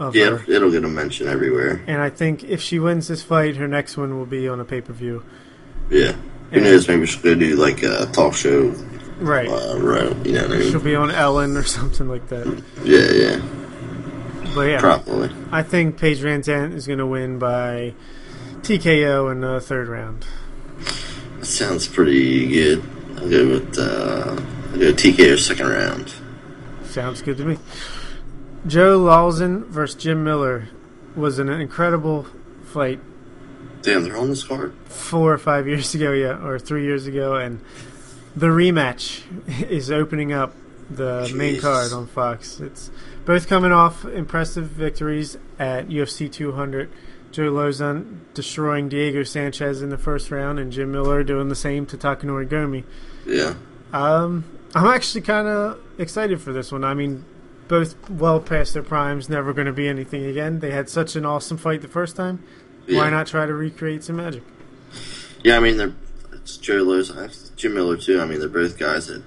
of Yeah, her. it'll get a mention everywhere. And I think if she wins this fight, her next one will be on a pay per view. Yeah. Who Yeah. knows? Maybe she'll go do like a talk show. Right. Uh, right. You know what I mean? She'll be on Ellen or something like that. Yeah, yeah. But yeah, Probably. I think Paige VanZant is going to win by TKO in the third round. That sounds pretty good. I'll go with uh, I'll go TKO second round. Sounds good to me. Joe Lauzon versus Jim Miller was an incredible fight Damn, they're on this card. four or five years ago, yeah, or three years ago, and the rematch is opening up the main card on Fox. It's both coming off impressive victories at UFC 200. Joe Lauzon destroying Diego Sanchez in the first round, and Jim Miller doing the same to Takanori Gomi. Yeah. Um, I'm actually kind of excited for this one. I mean, both well past their primes, never going to be anything again. They had such an awesome fight the first time. yeah. Why not try to recreate some magic? Yeah, I mean they're it's Joe have Jim Miller too. I mean they're both guys that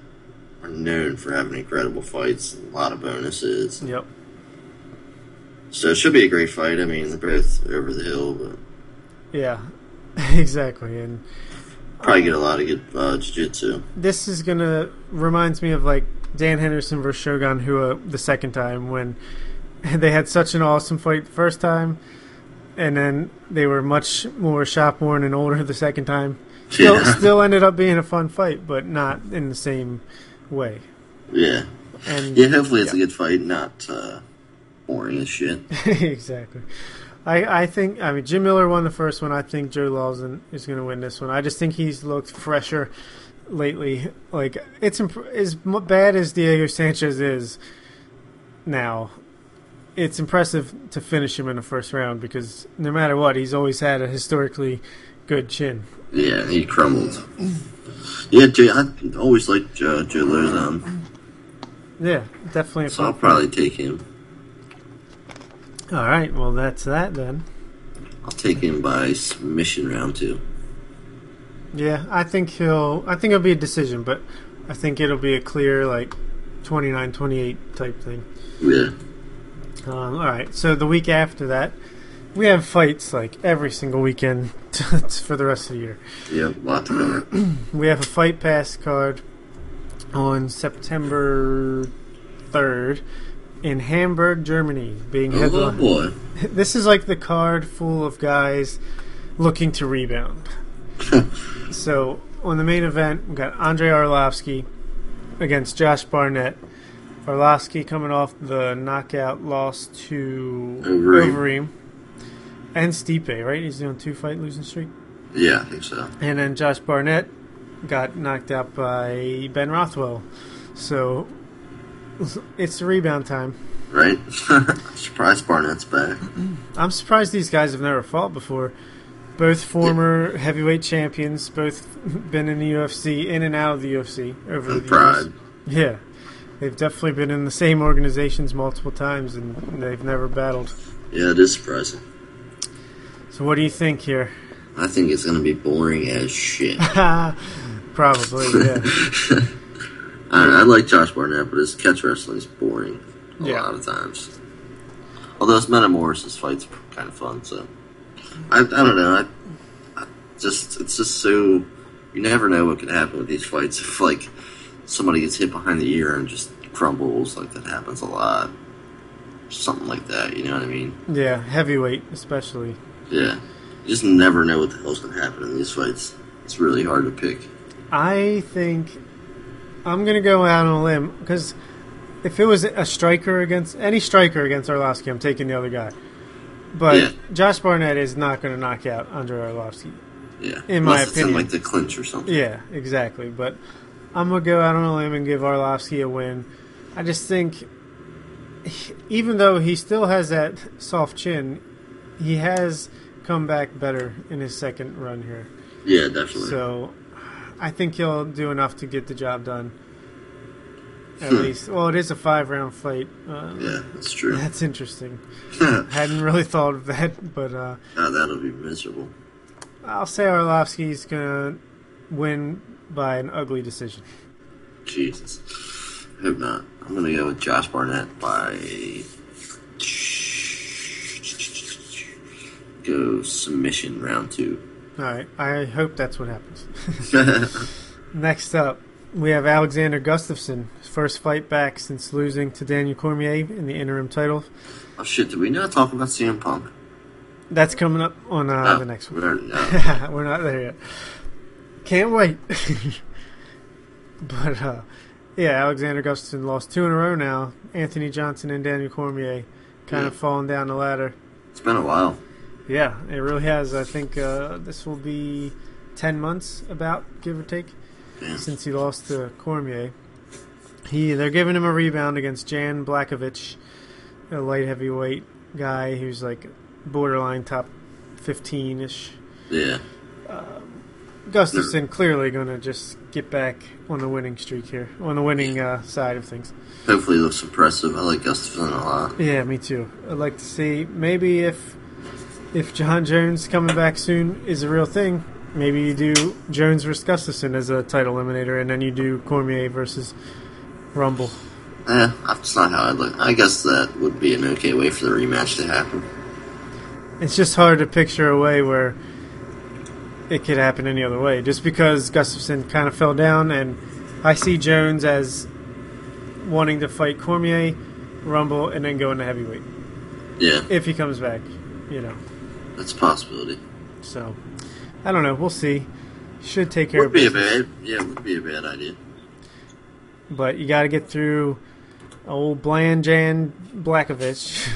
are known for having incredible fights, a lot of bonuses. Yep. So it should be a great fight. I mean they're both over the hill, but Yeah, exactly. And probably get a lot of good uh, jiu-jitsu. this is gonna reminds me of like Dan Henderson versus Shogun Rua the second time when they had such an awesome fight the first time, and then they were much more shop worn and older the second time. Still, Yeah. still ended up being a fun fight, but not in the same way. Yeah. And Yeah, hopefully it's a good fight, not uh, boring as shit. exactly. I, I think I mean Jim Miller won the first one. I think Joe Lauzon is going to win this one. I just think he's looked fresher lately. Like it's imp- as bad as Diego Sanchez is now. It's impressive to finish him in the first round because no matter what, he's always had a historically good chin. Yeah, he crumbled. Yeah, Jay, I always liked uh, Joe Lauzon, Yeah, definitely. So I'll probably take him. All right, well that's that then. I'll take him by submission round two. Yeah, I think he'll. I think it'll be a decision, but I think it'll be a clear like 29-28 type thing. Yeah. Um, all right, so the week after that, we have fights like every single weekend for the rest of the year. Yeah, lot to cover. We have a fight pass card on September third in Hamburg, Germany, being Oh headlined. boy. This is like the card full of guys looking to rebound. so on the main event, we've got Andre Arlovsky against Josh Barnett. Arlovsky coming off the knockout loss to Overeem. Overeem and Stipe, right? He's doing two fight losing streak. Yeah, I think so. And then Josh Barnett got knocked out by Ben Rothwell. So it's rebound time. Right? Surprised Barnett's back. I'm surprised these guys have never fought before. Both former heavyweight champions, both been in the UFC, in and out of the UFC over the And Pride. years. Yeah, they've definitely been in the same organizations multiple times, and they've never battled. Yeah, it is surprising. So, what do you think here? I think it's going to be boring as shit. Probably, yeah. I, I like Josh Barnett, but his catch wrestling is boring a Yeah. lot of times. Although his Metamoris fight's kind of fun, so I, I don't know. I, I just it's just so you never know what could happen with these fights. If like somebody gets hit behind the ear and just crumbles. Like that happens a lot. Something like that. You know what I mean? Yeah, heavyweight especially. Yeah. You just never know what the hell's gonna happen in these fights. It's really hard to pick. I think I'm gonna go out on a limb because if it was a striker against any striker against Arlovsky, I'm taking the other guy. But Yeah. Josh Barnett is not going to knock out Andre Arlovsky. Yeah. In my Unless in opinion. like the clinch or something. Yeah, exactly. But I'm gonna go out on a limb and give Arlovsky a win. I just think, even though he still has that soft chin, he has come back better in his second run here. Yeah, definitely. So I think he'll do enough to get the job done. At Hmm. least, well, it is a five round fight. Uh, yeah, that's true. That's interesting. Hadn't really thought of that, but uh, oh, that'll be miserable. I'll say Arlovsky's gonna win by an ugly decision. Jesus. I hope not. I'm gonna go with Josh Barnett by go submission round two. All right, I hope that's what happens. Next up, we have Alexander Gustafsson, his first fight back since losing to Daniel Cormier in the interim title. oh shit! Did we not talk about CM Punk? That's coming up on uh, Oh, the next one. already know. We're not there yet. Can't wait. but uh, yeah, Alexander Gustafsson lost two in a row now. Anthony Johnson and Daniel Cormier kind of Yeah. falling down the ladder. It's been a while. Yeah, it really has. I think uh, this will be ten months, about give or take, Yeah. since he lost to Cormier. He they're giving him a rebound against Jan Blachowicz, a light heavyweight guy who's like borderline top fifteen ish. Yeah. Gustafsson clearly going to just get back on the winning streak here, on the winning uh, side of things. Hopefully, looks impressive. I like Gustafsson a lot. Yeah, me too. I'd like to see maybe if if Jon Jones coming back soon is a real thing, maybe you do Jones versus Gustafsson as a title eliminator, and then you do Cormier versus Rumble. Eh, that's not how I'd look. I guess that would be an okay way for the rematch to happen. It's just hard to picture a way where it could happen any other way. Just because Gustafsson kind of fell down, and I see Jones as wanting to fight Cormier, Rumble, and then go into heavyweight Yeah, if he comes back. You know, that's a possibility. so I don't know. We'll see. Should take care Would of be a bad. Yeah, it would be a bad idea. But you got to get through old Bland Jan Blachowicz.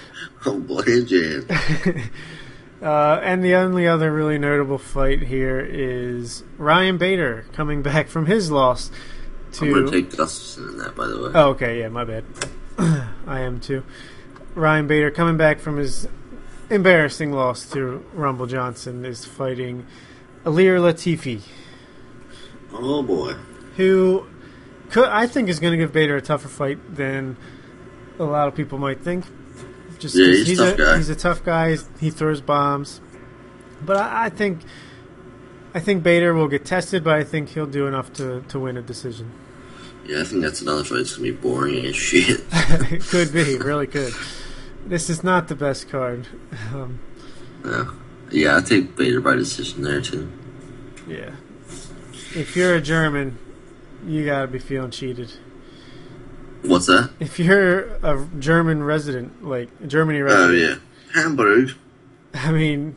Oh boy, Jan. Uh, and the only other really notable fight here is Ryan Bader coming back from his loss I'm gonna to. take Gustafsson in that, by the way. oh, okay, yeah, my bad. I am too. Ryan Bader coming back from his embarrassing loss to Rumble Johnson is fighting Ilir Latifi, Oh boy. Who could, I think is going to give Bader a tougher fight than a lot of people might think. Just Yeah, 'cause he's a a tough guy. he's a tough guy. He throws bombs, but I, I think I think Bader will get tested, but I think he'll do enough to, to win a decision. Yeah, I think that's another fight that's gonna be boring as shit. it could be, really could. This is not the best card. Um, yeah. yeah, I take Bader by decision there too. yeah, if you're a German, you gotta be feeling cheated. What's that? If you're a German resident, like Germany Oh resident, yeah, Hamburg. I mean,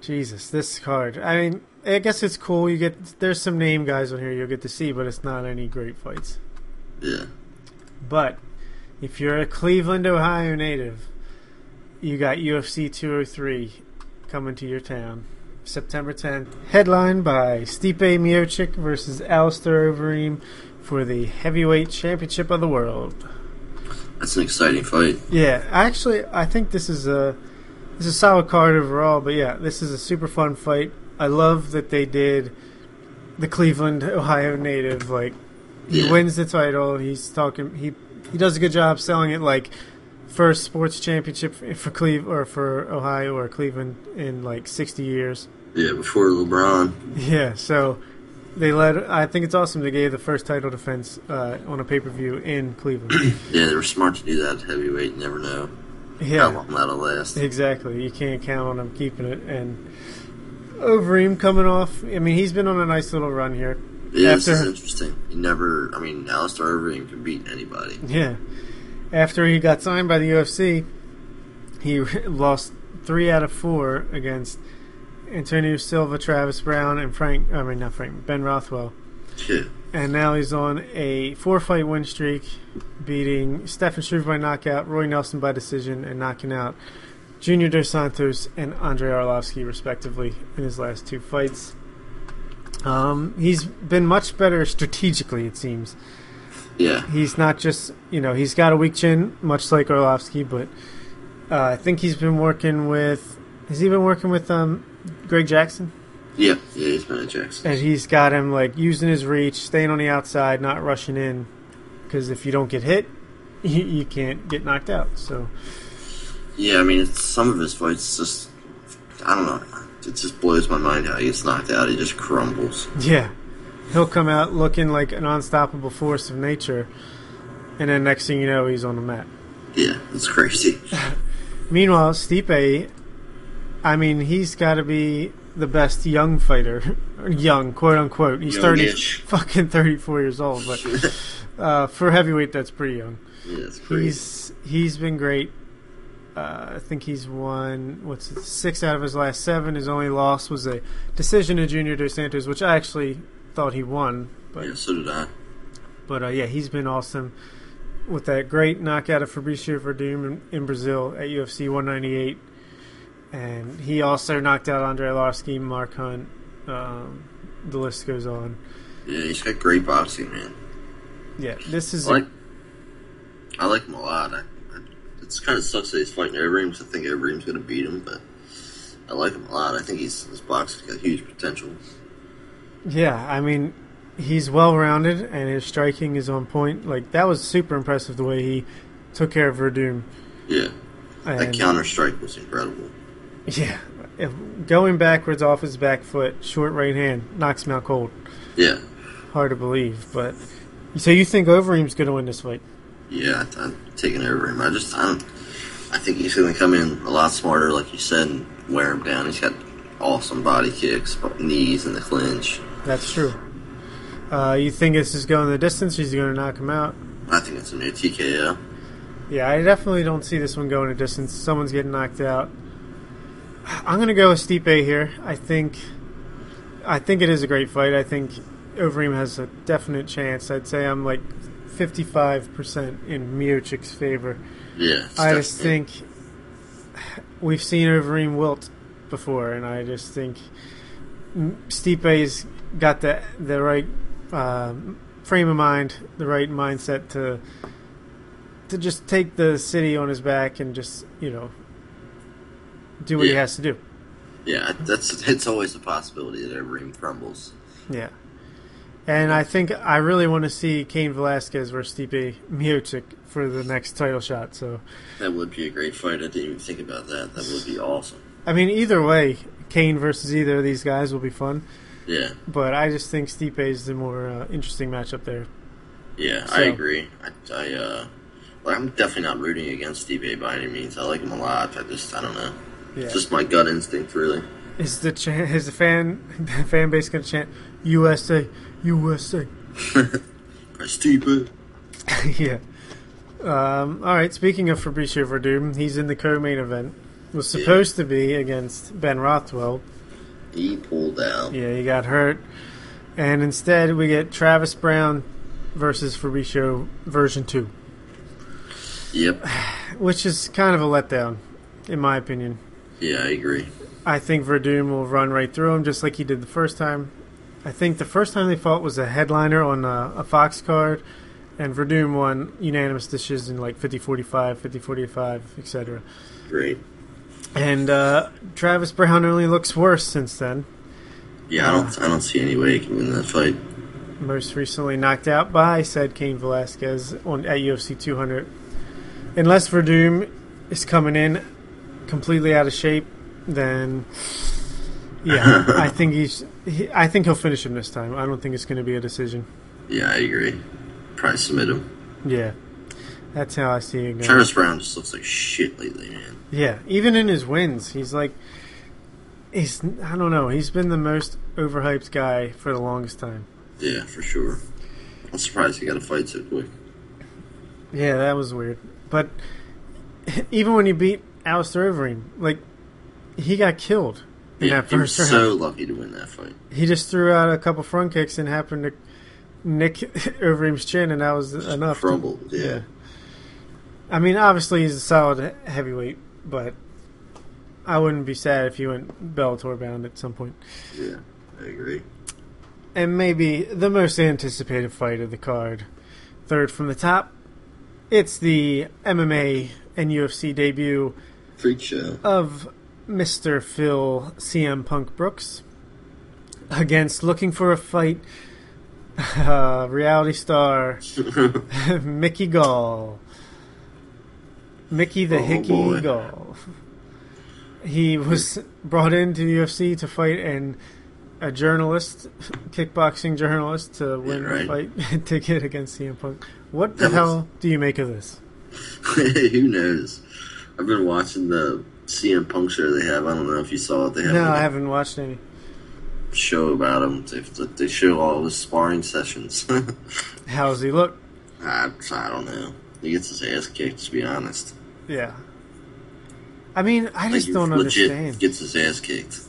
Jesus, this card. I mean, I guess it's cool. You get there's some name guys on here you'll get to see, but it's not any great fights. Yeah. But if you're a Cleveland, Ohio native, you got UFC 203 coming to your town. September 10th. Headlined by Stipe Miocic versus Alistair Overeem for the heavyweight championship of the world. That's an exciting fight. Yeah, actually, I think this is a this is a solid card overall. But yeah, this is a super fun fight. I love that they did the Cleveland, Ohio native. Like he Yeah. wins the title. He's talking. He he does a good job selling it. Like first sports championship for, Cleve or for Ohio or Cleveland in like sixty years. Yeah, before LeBron. Yeah, so they led. I think it's awesome they gave the first title defense uh, on a pay per view in Cleveland. Yeah, they were smart to do that heavyweight. You never know how yeah, long that'll last. exactly. You can't count on them keeping it. And Overeem coming off. I mean, he's been on a nice little run here. Yeah, this is interesting. He never. I mean, Alistair Overeem can beat anybody. Yeah. After he got signed by the UFC, he lost three out of four against Antonio Silva, Travis Browne, and Frank. I mean, not Frank. Ben Rothwell. Yeah. And now he's on a four-fight win streak, beating Stefan Struve by knockout, Roy Nelson by decision, and knocking out Junior Dos Santos and Andrei Arlovsky, respectively, in his last two fights. Um, he's been much better strategically, it seems. Yeah. He's not just, you know, he's got a weak chin, much like Arlovsky, but uh, I think he's been working with. Has he been working with um, Greg Jackson? Yeah. Yeah. He's been at Jackson. And he's got him like using his reach, staying on the outside, not rushing in, because if you don't get hit, you, you can't get knocked out. So Yeah. I mean, it's, some of his fights just. I don't know. It just blows my mind how he gets knocked out. He just crumbles. yeah, he'll come out looking like an unstoppable force of nature, and then next thing you know, he's on the mat. Yeah. that's crazy. Meanwhile, Stipe, I mean, he's got to be the best young fighter, young quote unquote. He's thirty, fucking thirty-four years old, but uh, for heavyweight, that's pretty young. Yeah. It's crazy. He's he's been great. Uh, I think he's won what's it, six out of his last seven. His only loss was a decision to Junior Dos Santos, which I actually thought he won. But yeah. So did I. but uh, yeah, he's been awesome with that great knockout of Fabricio Werdum in, in Brazil at UFC 198, and he also knocked out Andre Arlovsky, Mark Hunt. Um, the list goes on. Yeah. He's got great boxing, man. Yeah, this is I like. I like him a lot. I, I, it's kind of sucks that he's fighting Overeem 'cause I think Overeem's going to beat him, but I like him a lot. I think he's his boxing's got huge potential. Yeah, I mean, he's well rounded and his striking is on point. Like that was super impressive the way he took care of Werdum. Yeah, that counter strike was incredible. yeah, going backwards off his back foot, short right hand knocks him out cold. Yeah, Hard to believe, but so you think Overeem's going to win this fight? yeah, I'm taking Overeem. I just I don't. I think he's going to come in a lot smarter, like you said, and wear him down. He's got awesome body kicks, knees in the clinch. That's true. Uh, you think this is going the distance? Or is he going to knock him out? I think it's a new TKO. Yeah, I definitely don't see this one going a distance. Someone's getting knocked out. I'm going to go with Stipe here. I think, I think it is a great fight. I think Overeem has a definite chance. I'd say I'm like 55% in Miocic's favor. Yeah, I just think we've seen Overeem wilt before, and I just think Stipe's got the the right um frame of mind, the right mindset to to just take the city on his back and just you know do what he has to do. Yeah, that's it's always a possibility that Overeem crumbles. Yeah. And I think I really want to see Cain Velasquez versus Stipe Miocic for the next title shot. So That would be a great fight. I didn't even think about that. That would be awesome. I mean, either way, Cain versus either of these guys will be fun. Yeah, But I just think Stipe is the more uh, interesting matchup there. yeah, So- I agree. I, I uh, well, I'm definitely not rooting against Stipe by any means. I like him a lot. I just, I don't know. Yeah. Just my gut instinct, really. Is the ch- is the fan the fan base to chant USA USA? Stipe. yeah. Um, all right. Speaking of Fabricio Werdum, he's in the co-main event. Was supposed to be against Ben Rothwell. He pulled out. Yeah, he got hurt, and instead we get Travis Browne versus Fabricio version two, Yep. which is kind of a letdown, in my opinion. Yeah, I agree. I think Werdum will run right through him just like he did the first time. I think the first time they fought was a headliner on a, a Fox card, and Werdum won unanimous decision like 50-45, 50-45, etc. Great. And uh, Travis Browne only looks worse since then. Yeah, I don't, I don't see any way he can win that fight. Most recently knocked out by said Cain Velasquez on at UFC 200. Unless Werdum is coming in completely out of shape, then yeah, I think he's. He, I think he'll finish him this time. I don't think it's going to be a decision. Yeah, I agree. Probably submit him. Yeah, that's how I see it going. Travis Browne just looks like shit lately, man. Yeah, even in his wins, he's like, he's. I don't know. He's been the most overhyped guy for the longest time. Yeah, for sure. I'm surprised he got a fight so quick. Yeah, that was weird. But even when he beat Alistair Overeem, like he got killed in Yeah, that he was first round. so lucky to win that fight. He just threw out a couple front kicks and happened to nick Overeem's chin, and that was enough. to- Crumbled, yeah. I mean, obviously he's a solid heavyweight, but I wouldn't be sad if he went Bellator bound at some point. Yeah, I agree. And maybe the most anticipated fight of the card, third from the top. It's the MMA and UFC debut Freak show. of Mr. Phil CM Punk Brooks against looking for a fight uh, reality star Mickey Gall. Mickey the Oh, Hickey boy. Gall. He was brought into the UFC to fight and a journalist, kickboxing journalist, to win right. the fight ticket against CM Punk. What the was- hell do you make of this? Who knows? I've been watching the CM Punk show they have. I don't know if you saw it. They have No, I haven't watched any. show about him. They, they show all his sparring sessions. How does he look? I, I don't know. He gets his ass kicked, to be honest. Yeah. I mean, I Like, just don't legit understand. Gets his ass kicked.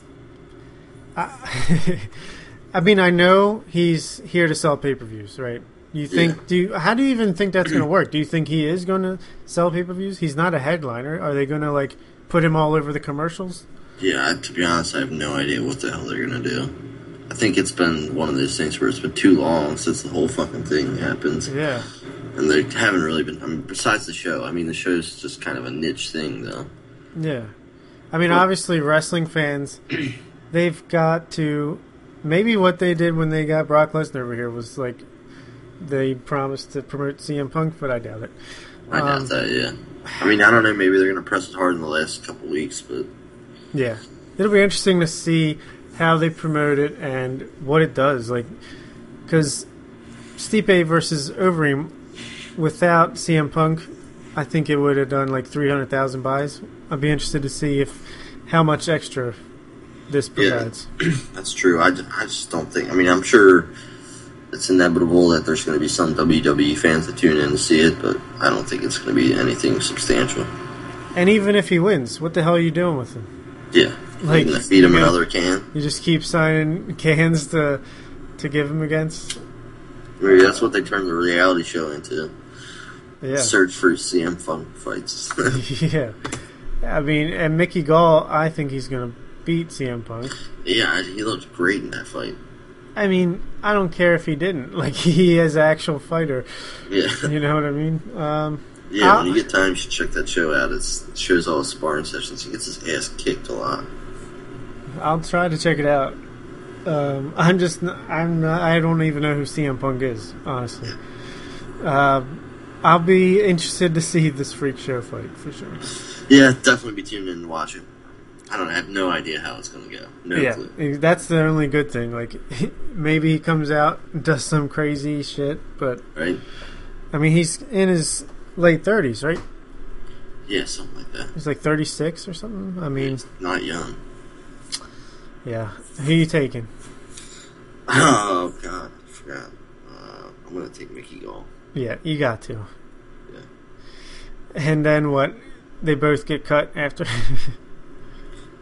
I, I mean, I know he's here to sell pay per views, right? You think? Yeah. Do you, how do you even think that's going to work? Do you think he is going to sell pay per views? He's not a headliner. Are they going to like put him all over the commercials? Yeah, to be honest, I have no idea what the hell they're gonna do. I think it's been one of those things where it's been too long since the whole fucking thing happened, Yeah. And they haven't really been. I mean, besides the show, I mean, the show's just kind of a niche thing, though. Yeah. I mean, Well- obviously, wrestling fans, they've got to. Maybe what they did when they got Brock Lesnar over here was like they promised to promote CM Punk, but I doubt it. I Um, doubt that. Yeah. I mean, I don't know. Maybe they're gonna press it hard in the last couple weeks, but Yeah, it'll be interesting to see how they promote it and what it does. Like, because Stipe versus Overeem, without CM Punk, I think it would have done like three hundred thousand buys. I'd be interested to see if how much extra this Yeah. provides. that's true. I, I just don't think. I mean, I'm sure it's inevitable that there's going to be some WWE fans that tune in to see it, but I don't think it's going to be anything substantial. And even if he wins, what the hell are you doing with him? Yeah, Like, like feed him you know- another can. You just keep signing cans to to give him against. Maybe that's what they turned the reality show into. Yeah. Search for CM Punk fights. yeah. I mean, and Mickey Gall, I think he's going to beat CM Punk. yeah, he looked great in that fight. I mean, I don't care if he didn't. Like, he is an actual fighter. Yeah, You know what I mean? Um, yeah. Uh, when you get time, you should check that show out. It's, it shows all his sparring sessions. He gets his ass kicked a lot. I'll try to check it out. Um, I'm just, I'm not, I don't even know who CM Punk is, honestly. Um I'll be interested to see this freak show fight for sure. Yeah, definitely be tuned in and watch it. I don't I have no idea how it's going to go. No yeah, clue. that's the only good thing. Like, maybe he comes out and does some crazy shit, but Right? I mean, he's in his late 30s, right? Yeah, something like that. He's like 36 or something. I mean, He's not young. yeah. Who you taking? Oh God, I forgot. Uh, I'm gonna take Mickey Gall. Yeah, you got to. Yeah. And then what? They both get cut after.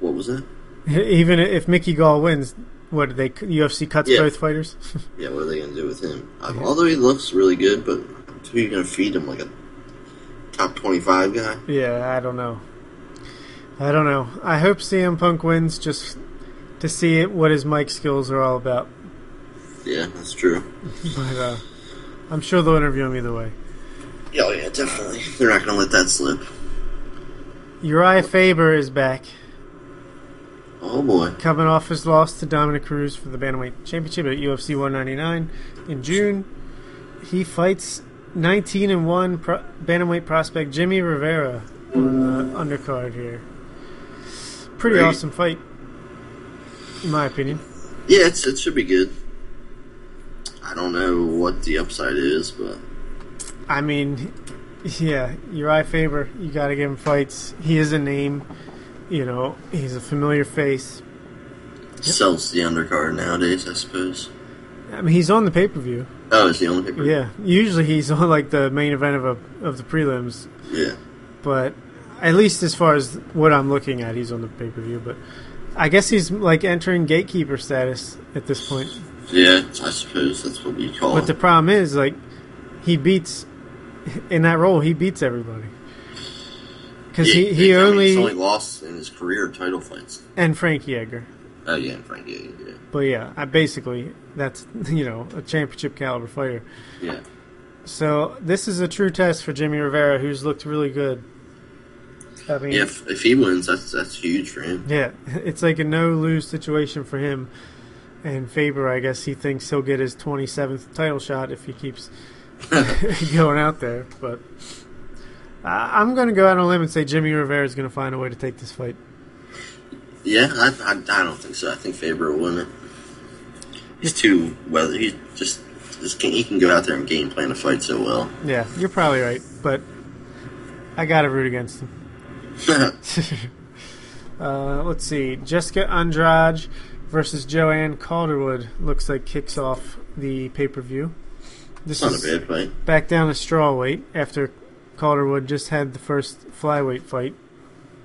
What was that? Even if Mickey Gall wins, what they UFC cuts Yeah. both fighters? Yeah, what are they gonna do with him? Yeah. Although he looks really good, but who are you gonna feed him like a top twenty-five guy? yeah, I don't know. I don't know. I hope CM Punk wins just to see what his mic skills are all about. Yeah, that's true. But uh, I'm sure they'll interview him either way. Yeah, oh, yeah, definitely. They're not gonna let that slip. Urijah Faber is back, Oh boy. coming off his loss to Dominick Cruz for the Bantamweight Championship at UFC 199 in June. He fights 19 and 1 pro- Bantamweight prospect Jimmy Rivera on the undercard here. Pretty Great. awesome fight, in my opinion. Yeah, it's, it should be good. I don't know what the upside is, but I mean, yeah, Urijah Faber, you got to give him fights. He is a name, you know, he's a familiar face. sells the undercard nowadays, I suppose. I mean, he's on the pay per view. Oh, is he on the paper? Yeah, usually he's on like the main event of a, of the prelims, Yeah. but at least as far as what I'm looking at, he's on the pay per view. But I guess he's like entering gatekeeper status at this point. Yeah, I suppose that's what we call But it. the problem is, like, he beats in that role. He beats everybody because Yeah, he, he yeah, I mean, only, he's only lost in his career title fights. and Frankie Edgar. Oh yeah, and Frank, yeah, yeah, But yeah, I basically that's you know a championship caliber fighter. yeah. So this is a true test for Jimmy Rivera, who's looked really good. I mean, Yeah, if, if he wins, that's that's huge for him. yeah, it's like a no lose situation for him. And Faber, I guess he thinks he'll get his 27th title shot if he keeps going out there. But I'm going to go out on a limb and say Jimmy Rivera is going to find a way to take this fight. Yeah, I, I, I don't think so. I think Faber will win it. He's too well. He just, just can, he can go out there and game plan a fight so well. Yeah, you're probably right, but I got to root against him. Uh, let's see. Jessica Andrade versus Joanne Calderwood looks like kicks off the pay per view. This not a is bad back down to strawweight after Calderwood just had the first flyweight fight.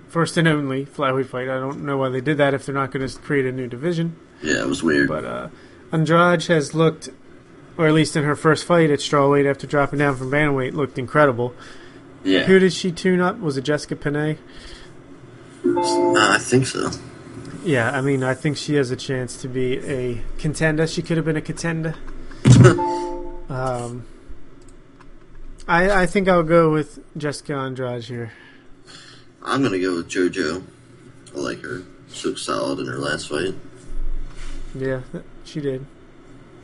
First and only flyweight fight. I don't know why they did that if they're not going to create a new division. Yeah, it was weird. But uh, Andrade has looked, or at least in her first fight at strawweight after dropping down from bantamweight, looked incredible. yeah, Who did she tune up? Was it Jessica Penne? Uh, I think so. Yeah, I mean, I think she has a chance to be a contender. She could have been a contender. um, I I think I'll go with Jessica Andrade here. I'm gonna go with JoJo. I like her. She looked solid in her last fight. Yeah, she did.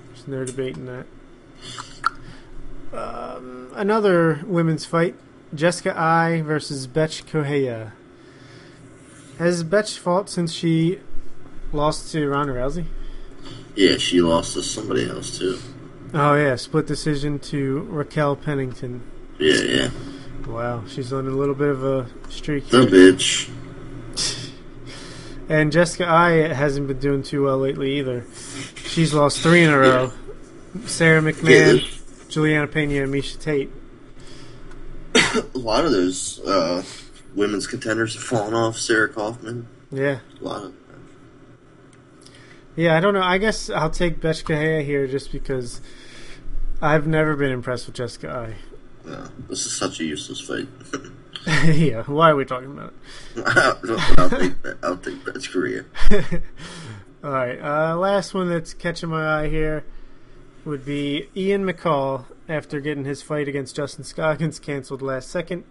There's no debating that. Um, another women's fight: Jessica Eye versus Bethe Correia. Has Bethe fought since she lost to Ronda Rousey? Yeah, she lost to somebody else too. Oh yeah, split decision to Raquel Pennington. Yeah, yeah. Wow, she's on a little bit of a streak The here. bitch. And Jessica Eye hasn't been doing too well lately either. She's lost three in a row. Sara McMann, Yeah, Julianna Peña, and Miesha Tate. a lot of those uh, women's contenders have fallen off. Sarah Kaufman. Yeah. A lot of. Yeah, I don't know. I guess I'll take Bethe Correia here just because I've never been impressed with Jessica Yeah, this is such a useless fight. Yeah, why are we talking about it? I'll take. I'll take career. All right, uh, last one that's catching my eye here would be Ian McCall after getting his fight against Justin Scoggins canceled last second.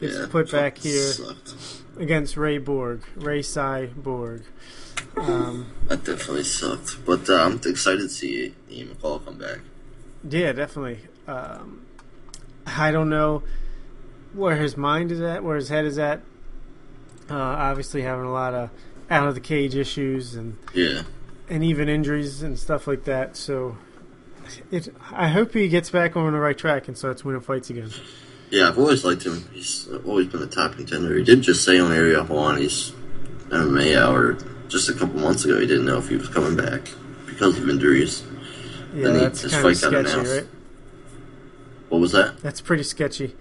Gets Yeah, put back here Sucked. against Ray Borg, Ray Cy Borg. Um, That definitely sucked. But uh, I'm excited to see Ian McCall come back. yeah, definitely. Um, I don't know where his mind is at, where his head is at. Uh, obviously, having a lot of out of the cage issues and Yeah. and even injuries and stuff like that. So, it. I hope he gets back on the right track and starts winning fights again. Yeah, I've always liked him. He's always been a top contender. He did just say on Ariel Helwani's MMA hour just a couple months ago he didn't know if he was coming back because of injuries. Yeah, Then he- that's his kind of sketchy, right? What was that? That's pretty sketchy.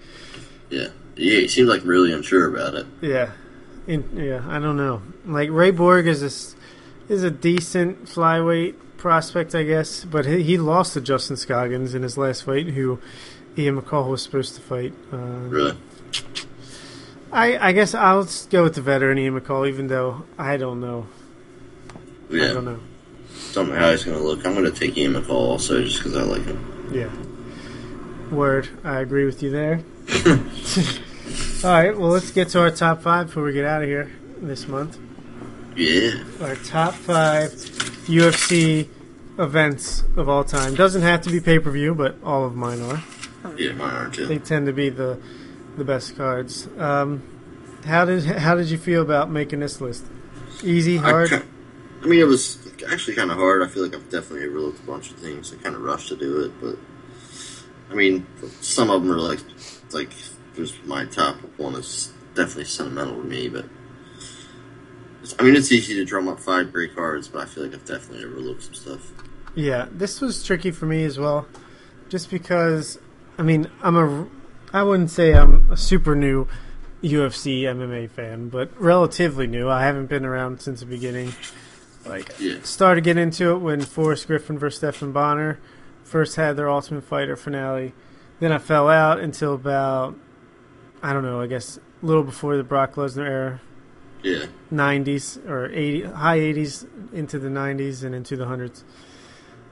Yeah. Yeah, he seemed like really unsure about it. Yeah, In, yeah. I don't know. Like Ray Borg is a is a decent flyweight prospect, I guess, but he, he lost to Justin Scoggins in his last fight, who Ian McCall was supposed to fight. Uh, Really. I I guess I'll just go with the veteran Ian McCall, even though I don't know. I Yeah. don't know. Don't know how he's going to look. I'm going to take Ian McCall also just because I like him. Yeah. Word. I agree with you there. All right. Well, let's get to our top five before we get out of here this month. Yeah. Our top five UFC events of all time. Doesn't have to be pay per view, but all of mine are. Yeah, mine are too. They tend to be the the best cards. Um, how did how did you feel about making this list? Easy, I, hard. ki- I mean, it was actually kind of hard. I feel like I've definitely overlooked a bunch of things. I kind of rushed to do it, but I mean, some of them are like, like just my top one is definitely sentimental to me. But I mean, it's easy to drum up five great cards, but I feel like I've definitely overlooked some stuff. Yeah, this was tricky for me as well, just because. I mean, I'm a. I wouldn't say I'm a super new UFC MMA fan, but relatively new. I haven't been around since the beginning. Like, Yeah. started getting into it when Forrest Griffin versus Stephan Bonnar first had their Ultimate Fighter finale. Then I fell out until about, I don't know, I guess a little before the Brock Lesnar era, Yeah. 90s or 80, high 80s into the 90s and into the hundreds.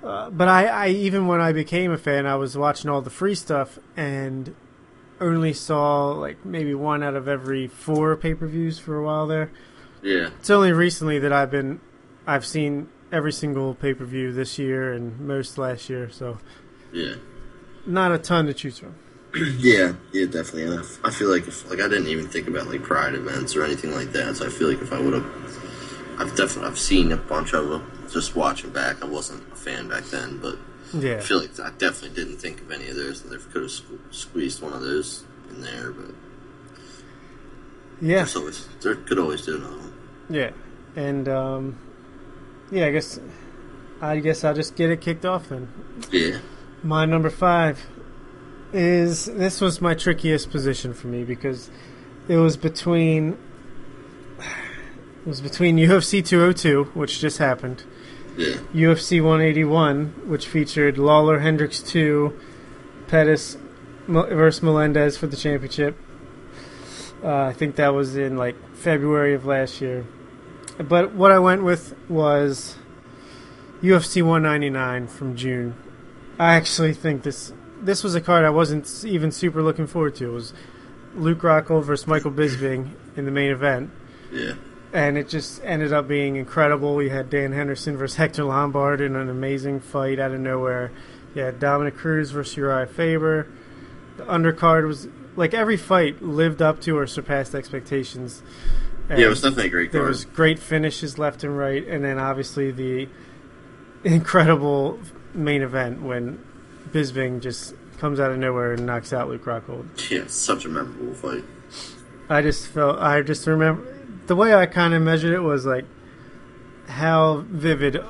Uh, but I, I, even when I became a fan, I was watching all the free stuff and only saw like maybe one out of every four pay per views for a while there. Yeah. It's only recently that I've been, I've seen every single pay per view this year and most last year, so Yeah. not a ton to choose from. Yeah, yeah, definitely. And I feel like if like I didn't even think about like pride events or anything like that. So I feel like if I would have, I've definitely I've seen a bunch of them. Just watching back, I wasn't fan back then, but yeah. I feel like I definitely didn't think of any of those. And they could have sque- squeezed one of those in there, but yeah, always there could always do another one. yeah, and um, yeah. I guess, I guess I'll just get it kicked off then. Yeah, My number five is this was my trickiest position for me because it was between it was between UFC 202, which just happened, yeah, UFC 181, which featured Lawler Hendricks 2, Pettis versus Melendez for the championship. Uh, I think that was in like February of last year. But what I went with was UFC 199 from June. I actually think this this was a card I wasn't even super looking forward to. It was Luke Rockhold versus Michael Bisping in the main event yeah, and it just ended up being incredible. We had Dan Henderson versus Hector Lombard in an amazing fight out of nowhere. You had Dominick Cruz versus Urijah Faber. The undercard was like every fight lived up to or surpassed expectations. And yeah. It was definitely a great there card. was great finishes left and right, and then obviously the incredible main event when Bisping just comes out of nowhere and knocks out Luke Rockhold. yeah, such a memorable fight. I just felt I just remember the way I kind of measured it was like how vivid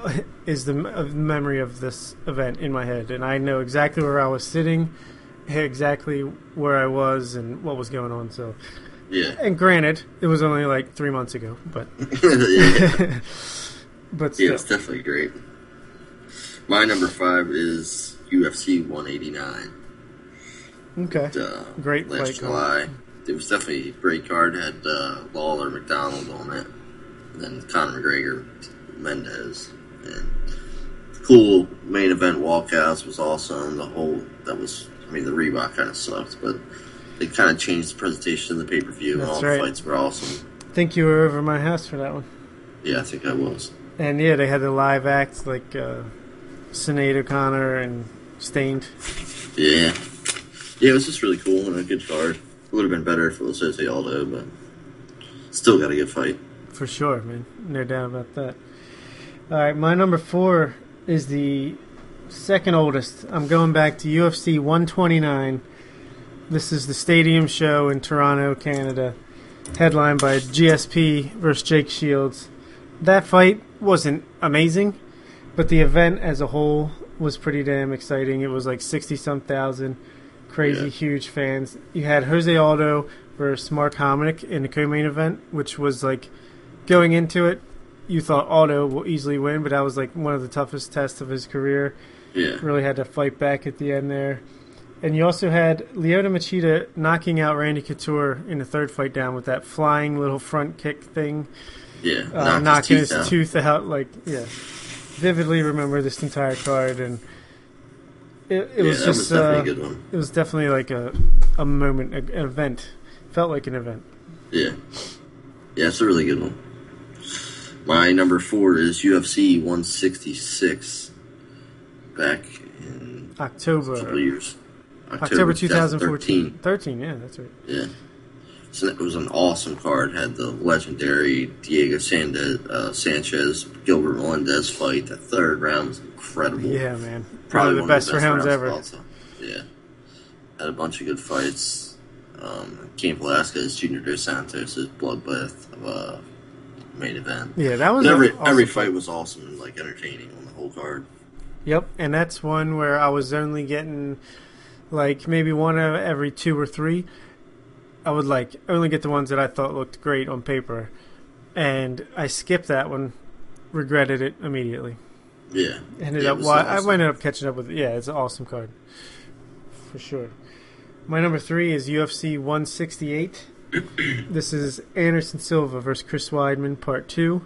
is the memory of this event in my head, and I know exactly where I was sitting, exactly where I was, and what was going on. So, Yeah, and granted, it was only like three months ago, but yeah. but Yeah, it's definitely great. My number five is UFC 189. okay, Uh, Great last July. It was definitely a great card. Had uh, Lawler, MacDonald on it, and then Conor McGregor, Mendes, and cool main event walkouts was awesome. The whole that was, I mean, the Reebok kind of sucked, but they kind of changed the presentation of the pay per view, and all right. the fights were awesome. I think you were over my house for that one, Yeah, I think I was. and yeah, they had the live acts like uh, Sinead O'Connor and Stained. Yeah. Yeah, it was just really cool and a good card. It would have been better if it was Jose Aldo, but still got a good fight. For sure, man. No doubt about that. All right, my number four is the second oldest. I'm going back to UFC 129. This is the stadium show in Toronto, Canada, headlined by GSP versus Jake Shields. That fight wasn't amazing, but the event as a whole was pretty damn exciting. It was like 60 some thousand crazy, Yeah. huge fans. You had Jose Aldo versus Mark Hominick in the co-main event, which was like going into it, you thought Aldo will easily win, but that was like one of the toughest tests of his career. Yeah. Really had to fight back at the end there. And you also had Lyoto Machida knocking out Randy Couture in the third fight down with that flying little front kick thing, Yeah. uh, knocking his, teeth out. tooth out. Like, yeah, vividly remember this entire card, and it, it yeah, was just was uh, a good one. it was definitely like a a moment, a, an event. Felt like an event. Yeah. Yeah, it's a really good one. My number four is UFC 166. Back in a couple October, years. October 2014. 13, yeah, that's right. Yeah. So it was an awesome card. Had the legendary Diego Sandez, uh, Sanchez, Gilbert Melendez fight. The third round was incredible. Yeah, man. Probably, the one of best, rounds ever. Also. Yeah. Had a bunch of good fights. Um, Cain Velasquez, Junior Dos Santos' his bloodbath of uh, main event. Yeah, that was every awesome every fight was awesome and like entertaining on the whole card. Yep, and that's one where I was only getting like maybe one of every two or three. I would like only get the ones that I thought looked great on paper, and I skipped that one, regretted it immediately. Yeah. Ended Yeah, up, well, I awesome. ended up catching up with. Yeah, it's an awesome card, for sure. My number three is UFC 168. this is Anderson Silva versus Chris Weidman, part two.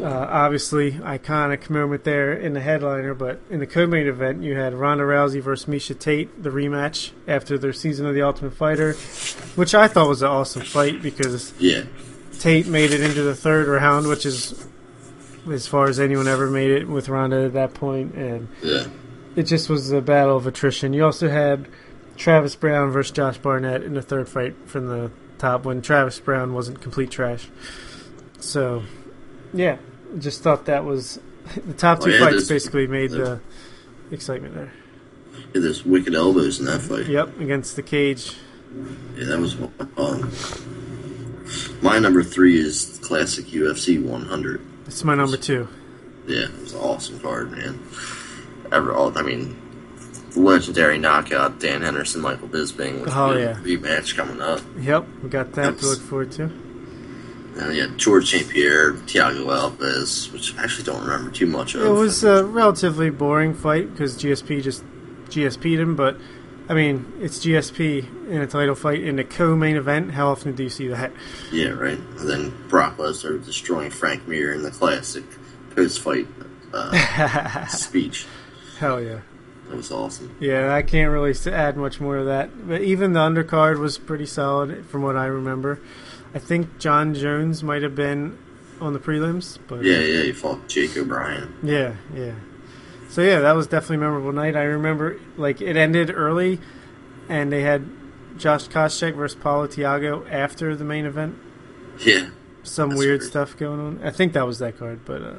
Uh, obviously, iconic moment there in the headliner, but in the co-main event, you had Ronda Rousey versus Miesha Tate, the rematch after their season of the Ultimate Fighter, which I thought was an awesome fight because Yeah. Tate made it into the third round, which is as far as anyone ever made it with Ronda at that point, and Yeah. it just was a battle of attrition. You also had Travis Browne versus Josh Barnett in the third fight from the top when Travis Browne wasn't complete trash. So, yeah, just thought that was the top two Oh, yeah, fights basically made the excitement there. Yeah, there's wicked elbows in that fight. Yep, against the cage. Yeah, that was um, my number three is classic UFC 100. It's my number two. Yeah, it was an awesome card, man. Ever, all I mean, legendary knockout Dan Henderson, Michael Bisping with Oh, the yeah. rematch coming up. Yep, we got that to look forward to. And yeah, George St. Pierre, Thiago Alves, which I actually don't remember too much of. It was a relatively boring fight because GSP just GSP'd him, but I mean, it's GSP in a title fight in the co-main event. How often do you see that? yeah, right. And then Brock Lesnar destroying Frank Mir in the classic post-fight uh, speech. Hell yeah. That was awesome. Yeah, I can't really add much more to that. But even the undercard was pretty solid from what I remember. I think Jon Jones might have been on the prelims, but Yeah, yeah, he fought Jake O'Brien. Yeah, yeah. So yeah, that was definitely a memorable night. I remember like it ended early, and they had Josh Koscheck versus Paulo Thiago after the main event. Yeah, Some weird stuff going on. I think that was that card, but uh,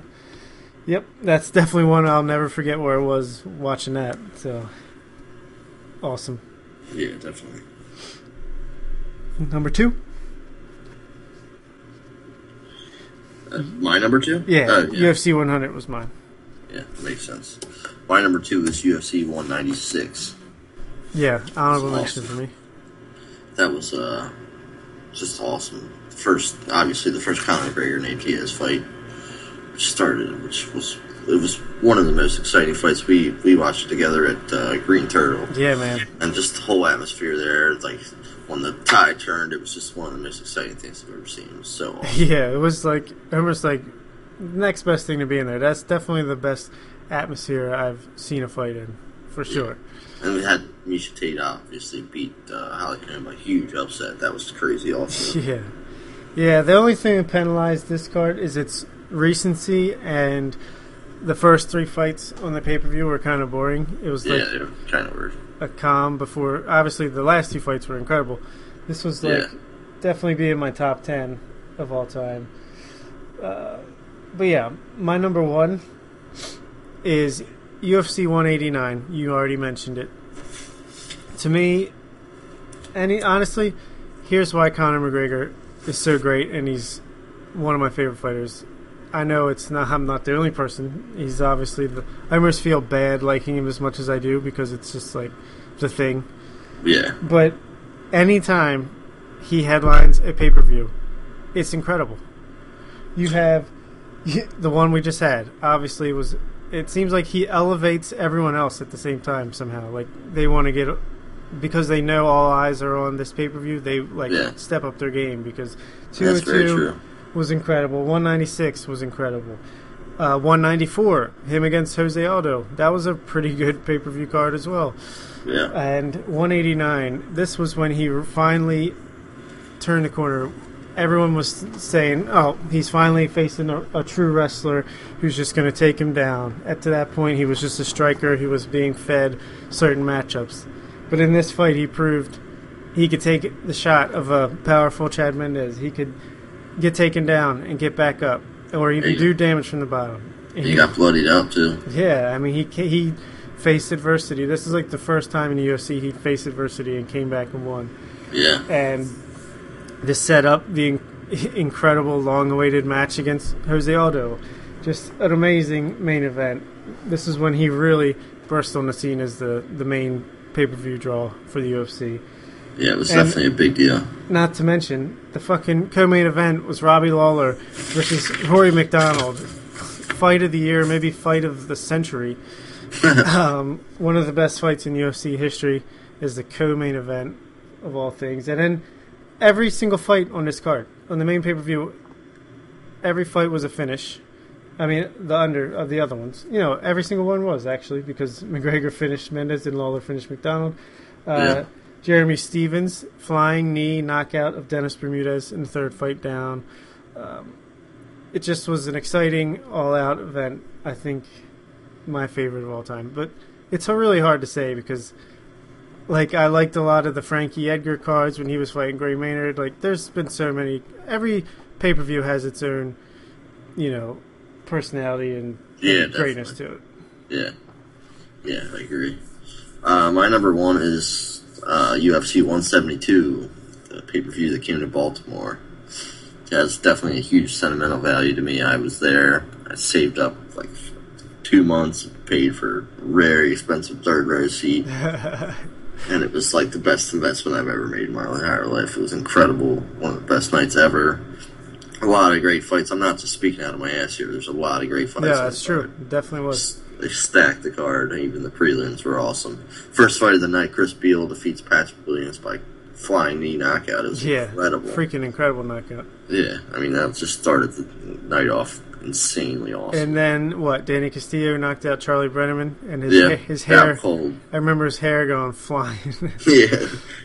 yep, that's definitely one I'll never forget where I was watching that. So awesome. yeah, definitely. Number two, Uh, my number two? yeah, Oh, yeah. UFC 100 was mine. Yeah, makes sense. My number two is UFC 196. Yeah, honorable mention for me. That was uh, just awesome. First, obviously, the first Conor McGregor and ATS fight, which started, which was it was one of the most exciting fights we we watched together at uh, Green Turtle, Yeah, man. and just the whole atmosphere there. Like when the tide turned, it was just one of the most exciting things I've ever seen. It was so awesome. Yeah, it was like almost like next best thing to be in there. That's definitely the best atmosphere I've seen a fight in, for sure. And we had Miesha Tate obviously beat uh, Holly by a huge upset. That was crazy. Also, Yeah, yeah. The only thing that penalized this card is its recency, and the first three fights on the pay per view were kind of boring. It was yeah, like kind of weird. a calm before. Obviously, the last two fights were incredible. This was like Yeah. definitely be in my top ten of all time. Uh, but yeah, my number one is UFC 189. You already mentioned it. To me, any honestly, here's why Conor McGregor is so great, and he's one of my favorite fighters. I know it's not. I'm not the only person. He's obviously the. I almost feel bad liking him as much as I do because it's just like the thing. Yeah, But anytime he headlines a pay per view, it's incredible. You have the one we just had. Obviously, was it seems like he elevates everyone else at the same time somehow. Like they want to get because they know all eyes are on this pay per view. They like Yeah. step up their game because two that's and two was incredible. 196 was incredible. Uh, 194, him against Jose Aldo. That was a pretty good pay per view card as well. Yeah, And 189, this was when he finally turned the corner. Everyone was saying, oh, he's finally facing a, a true wrestler who's just going to take him down. At to that point, he was just a striker who was being fed certain matchups. But in this fight, he proved he could take the shot of a powerful Chad Mendes. He could get taken down and get back up, or even do damage from the bottom. And he got bloodied up too. yeah, I mean he he faced adversity. This is like the first time in the UFC he faced adversity and came back and won. Yeah, And this set up the incredible long-awaited match against Jose Aldo. Just an amazing main event. this is when he really burst on the scene as the the main pay per view draw for the UFC. Yeah, it was And- definitely a big deal. Not to mention the fucking co-main event was Robbie Lawler versus Rory MacDonald. Fight of the year, maybe fight of the century. um, one of the best fights in UFC history is the co-main event of all things, and then every single fight on this card on the main pay-per-view, every fight was a finish. I mean, the under of the other ones, you know, every single one was actually because McGregor finished Mendes and Lawler finished MacDonald. Uh, Yeah. Jeremy Stephens flying knee knockout of Dennis Bermudez in the third fight down. Um, it just was an exciting all-out event. I think my favorite of all time, but it's really hard to say because, like, I liked a lot of the Frankie Edgar cards when he was fighting Gray Maynard. Like, there's been so many. Every pay-per-view has its own, you know, personality and Yeah, greatness to it. Yeah, yeah, I agree. Uh, my number one is uh, UFC 172, the pay per view that came to Baltimore. It has definitely a huge sentimental value to me. I was there. I saved up like two months, and paid for a very expensive third row seat, and it was like the best investment I've ever made in my entire life. It was incredible. One of the best nights ever. A lot of great fights. I'm not just speaking out of my ass here. There's a lot of great fights. Yeah, that's true. It definitely was. They stacked the card. Even the prelims were awesome. First fight of the night, Chris Beal defeats Patrick Williams by flying knee knockout. It was Yeah, incredible. freaking incredible knockout. Yeah, I mean that just started the night off insanely awesome. And then what? Danny Castillo knocked out Charlie Brenneman, and his yeah, ha- his hair. I remember his hair going flying. yeah,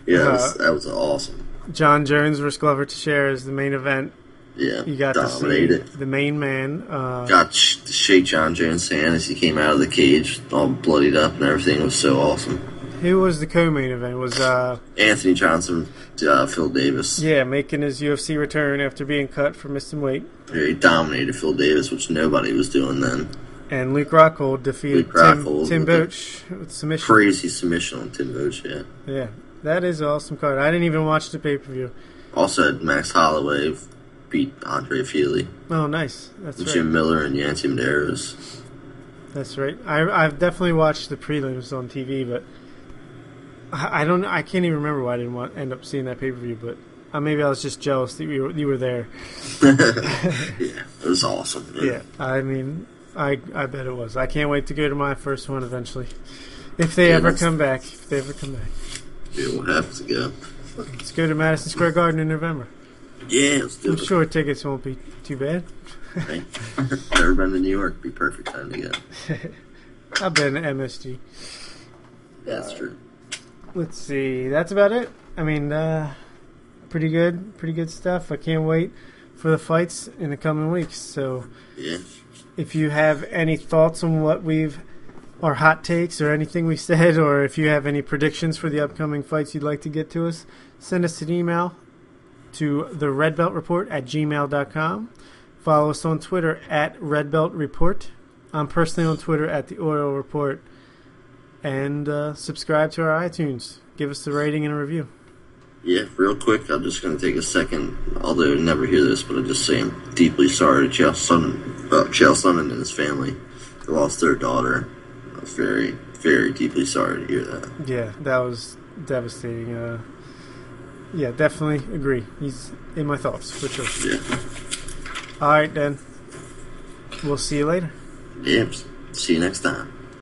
yeah, that was, Uh, that was awesome. Jon Jones versus Glover Teixeira is the main event. Yeah, You got to see the main man. Uh, Got sh- to shake Jon Jones' hand as he came out of the cage, all bloodied up and everything. It was so awesome. Who was the co-main event? Was uh, Anthony Johnson, uh, Phil Davis. yeah, making his UFC return after being cut for missing weight, He dominated Phil Davis, which nobody was doing then. and Luke Rockhold defeated Luke Tim, Rockhold Tim the Boetsch with submission. Crazy submission on Tim Boetsch, yeah. Yeah, that is an awesome card. I didn't even watch the pay per view. Also had Max Holloway beat Andre Fili, Oh, nice. That's right. Jim Miller, and Yancy Medeiros. That's right. I, I've definitely watched the prelims on TV, but I, don't. I can't even remember why I didn't want, end up seeing that pay per view. But uh, maybe I was just jealous that you were, you were there. Yeah, it was awesome. Yeah. I mean, I I bet it was. I can't wait to go to my first one eventually, if they Yeah, ever come back. If they ever come back, Yeah, we'll have to go. let's go to Madison Square Garden in November. Yeah, let's do I'm it. sure tickets won't be too bad. Right? Never been to New York. Be perfect time to go. I've been to MSG. Yeah, that's true. Let's see. That's about it. I mean, uh, pretty good, pretty good stuff. I can't wait for the fights in the coming weeks. So, Yeah. if you have any thoughts on what we've, or hot takes, or anything we said, or if you have any predictions for the upcoming fights you'd like to get to us, send us an email to the Red Belt Report at gmail.com. Follow us on Twitter at Red Belt Report. I'm personally on Twitter at the Oil Report. And uh, subscribe to our iTunes. Give us the rating and a review. Yeah, real quick, I'm just going to take a second, although I never hear this, but I just say I'm deeply sorry to Chael Sonnen, uh, Chael Sonnen and his family. They lost their daughter. I was very, very deeply sorry to hear that. Yeah, that was devastating. Uh, yeah, definitely agree. He's in my thoughts for sure. Yeah. All right, then. We'll see you later. Yeah. See you next time.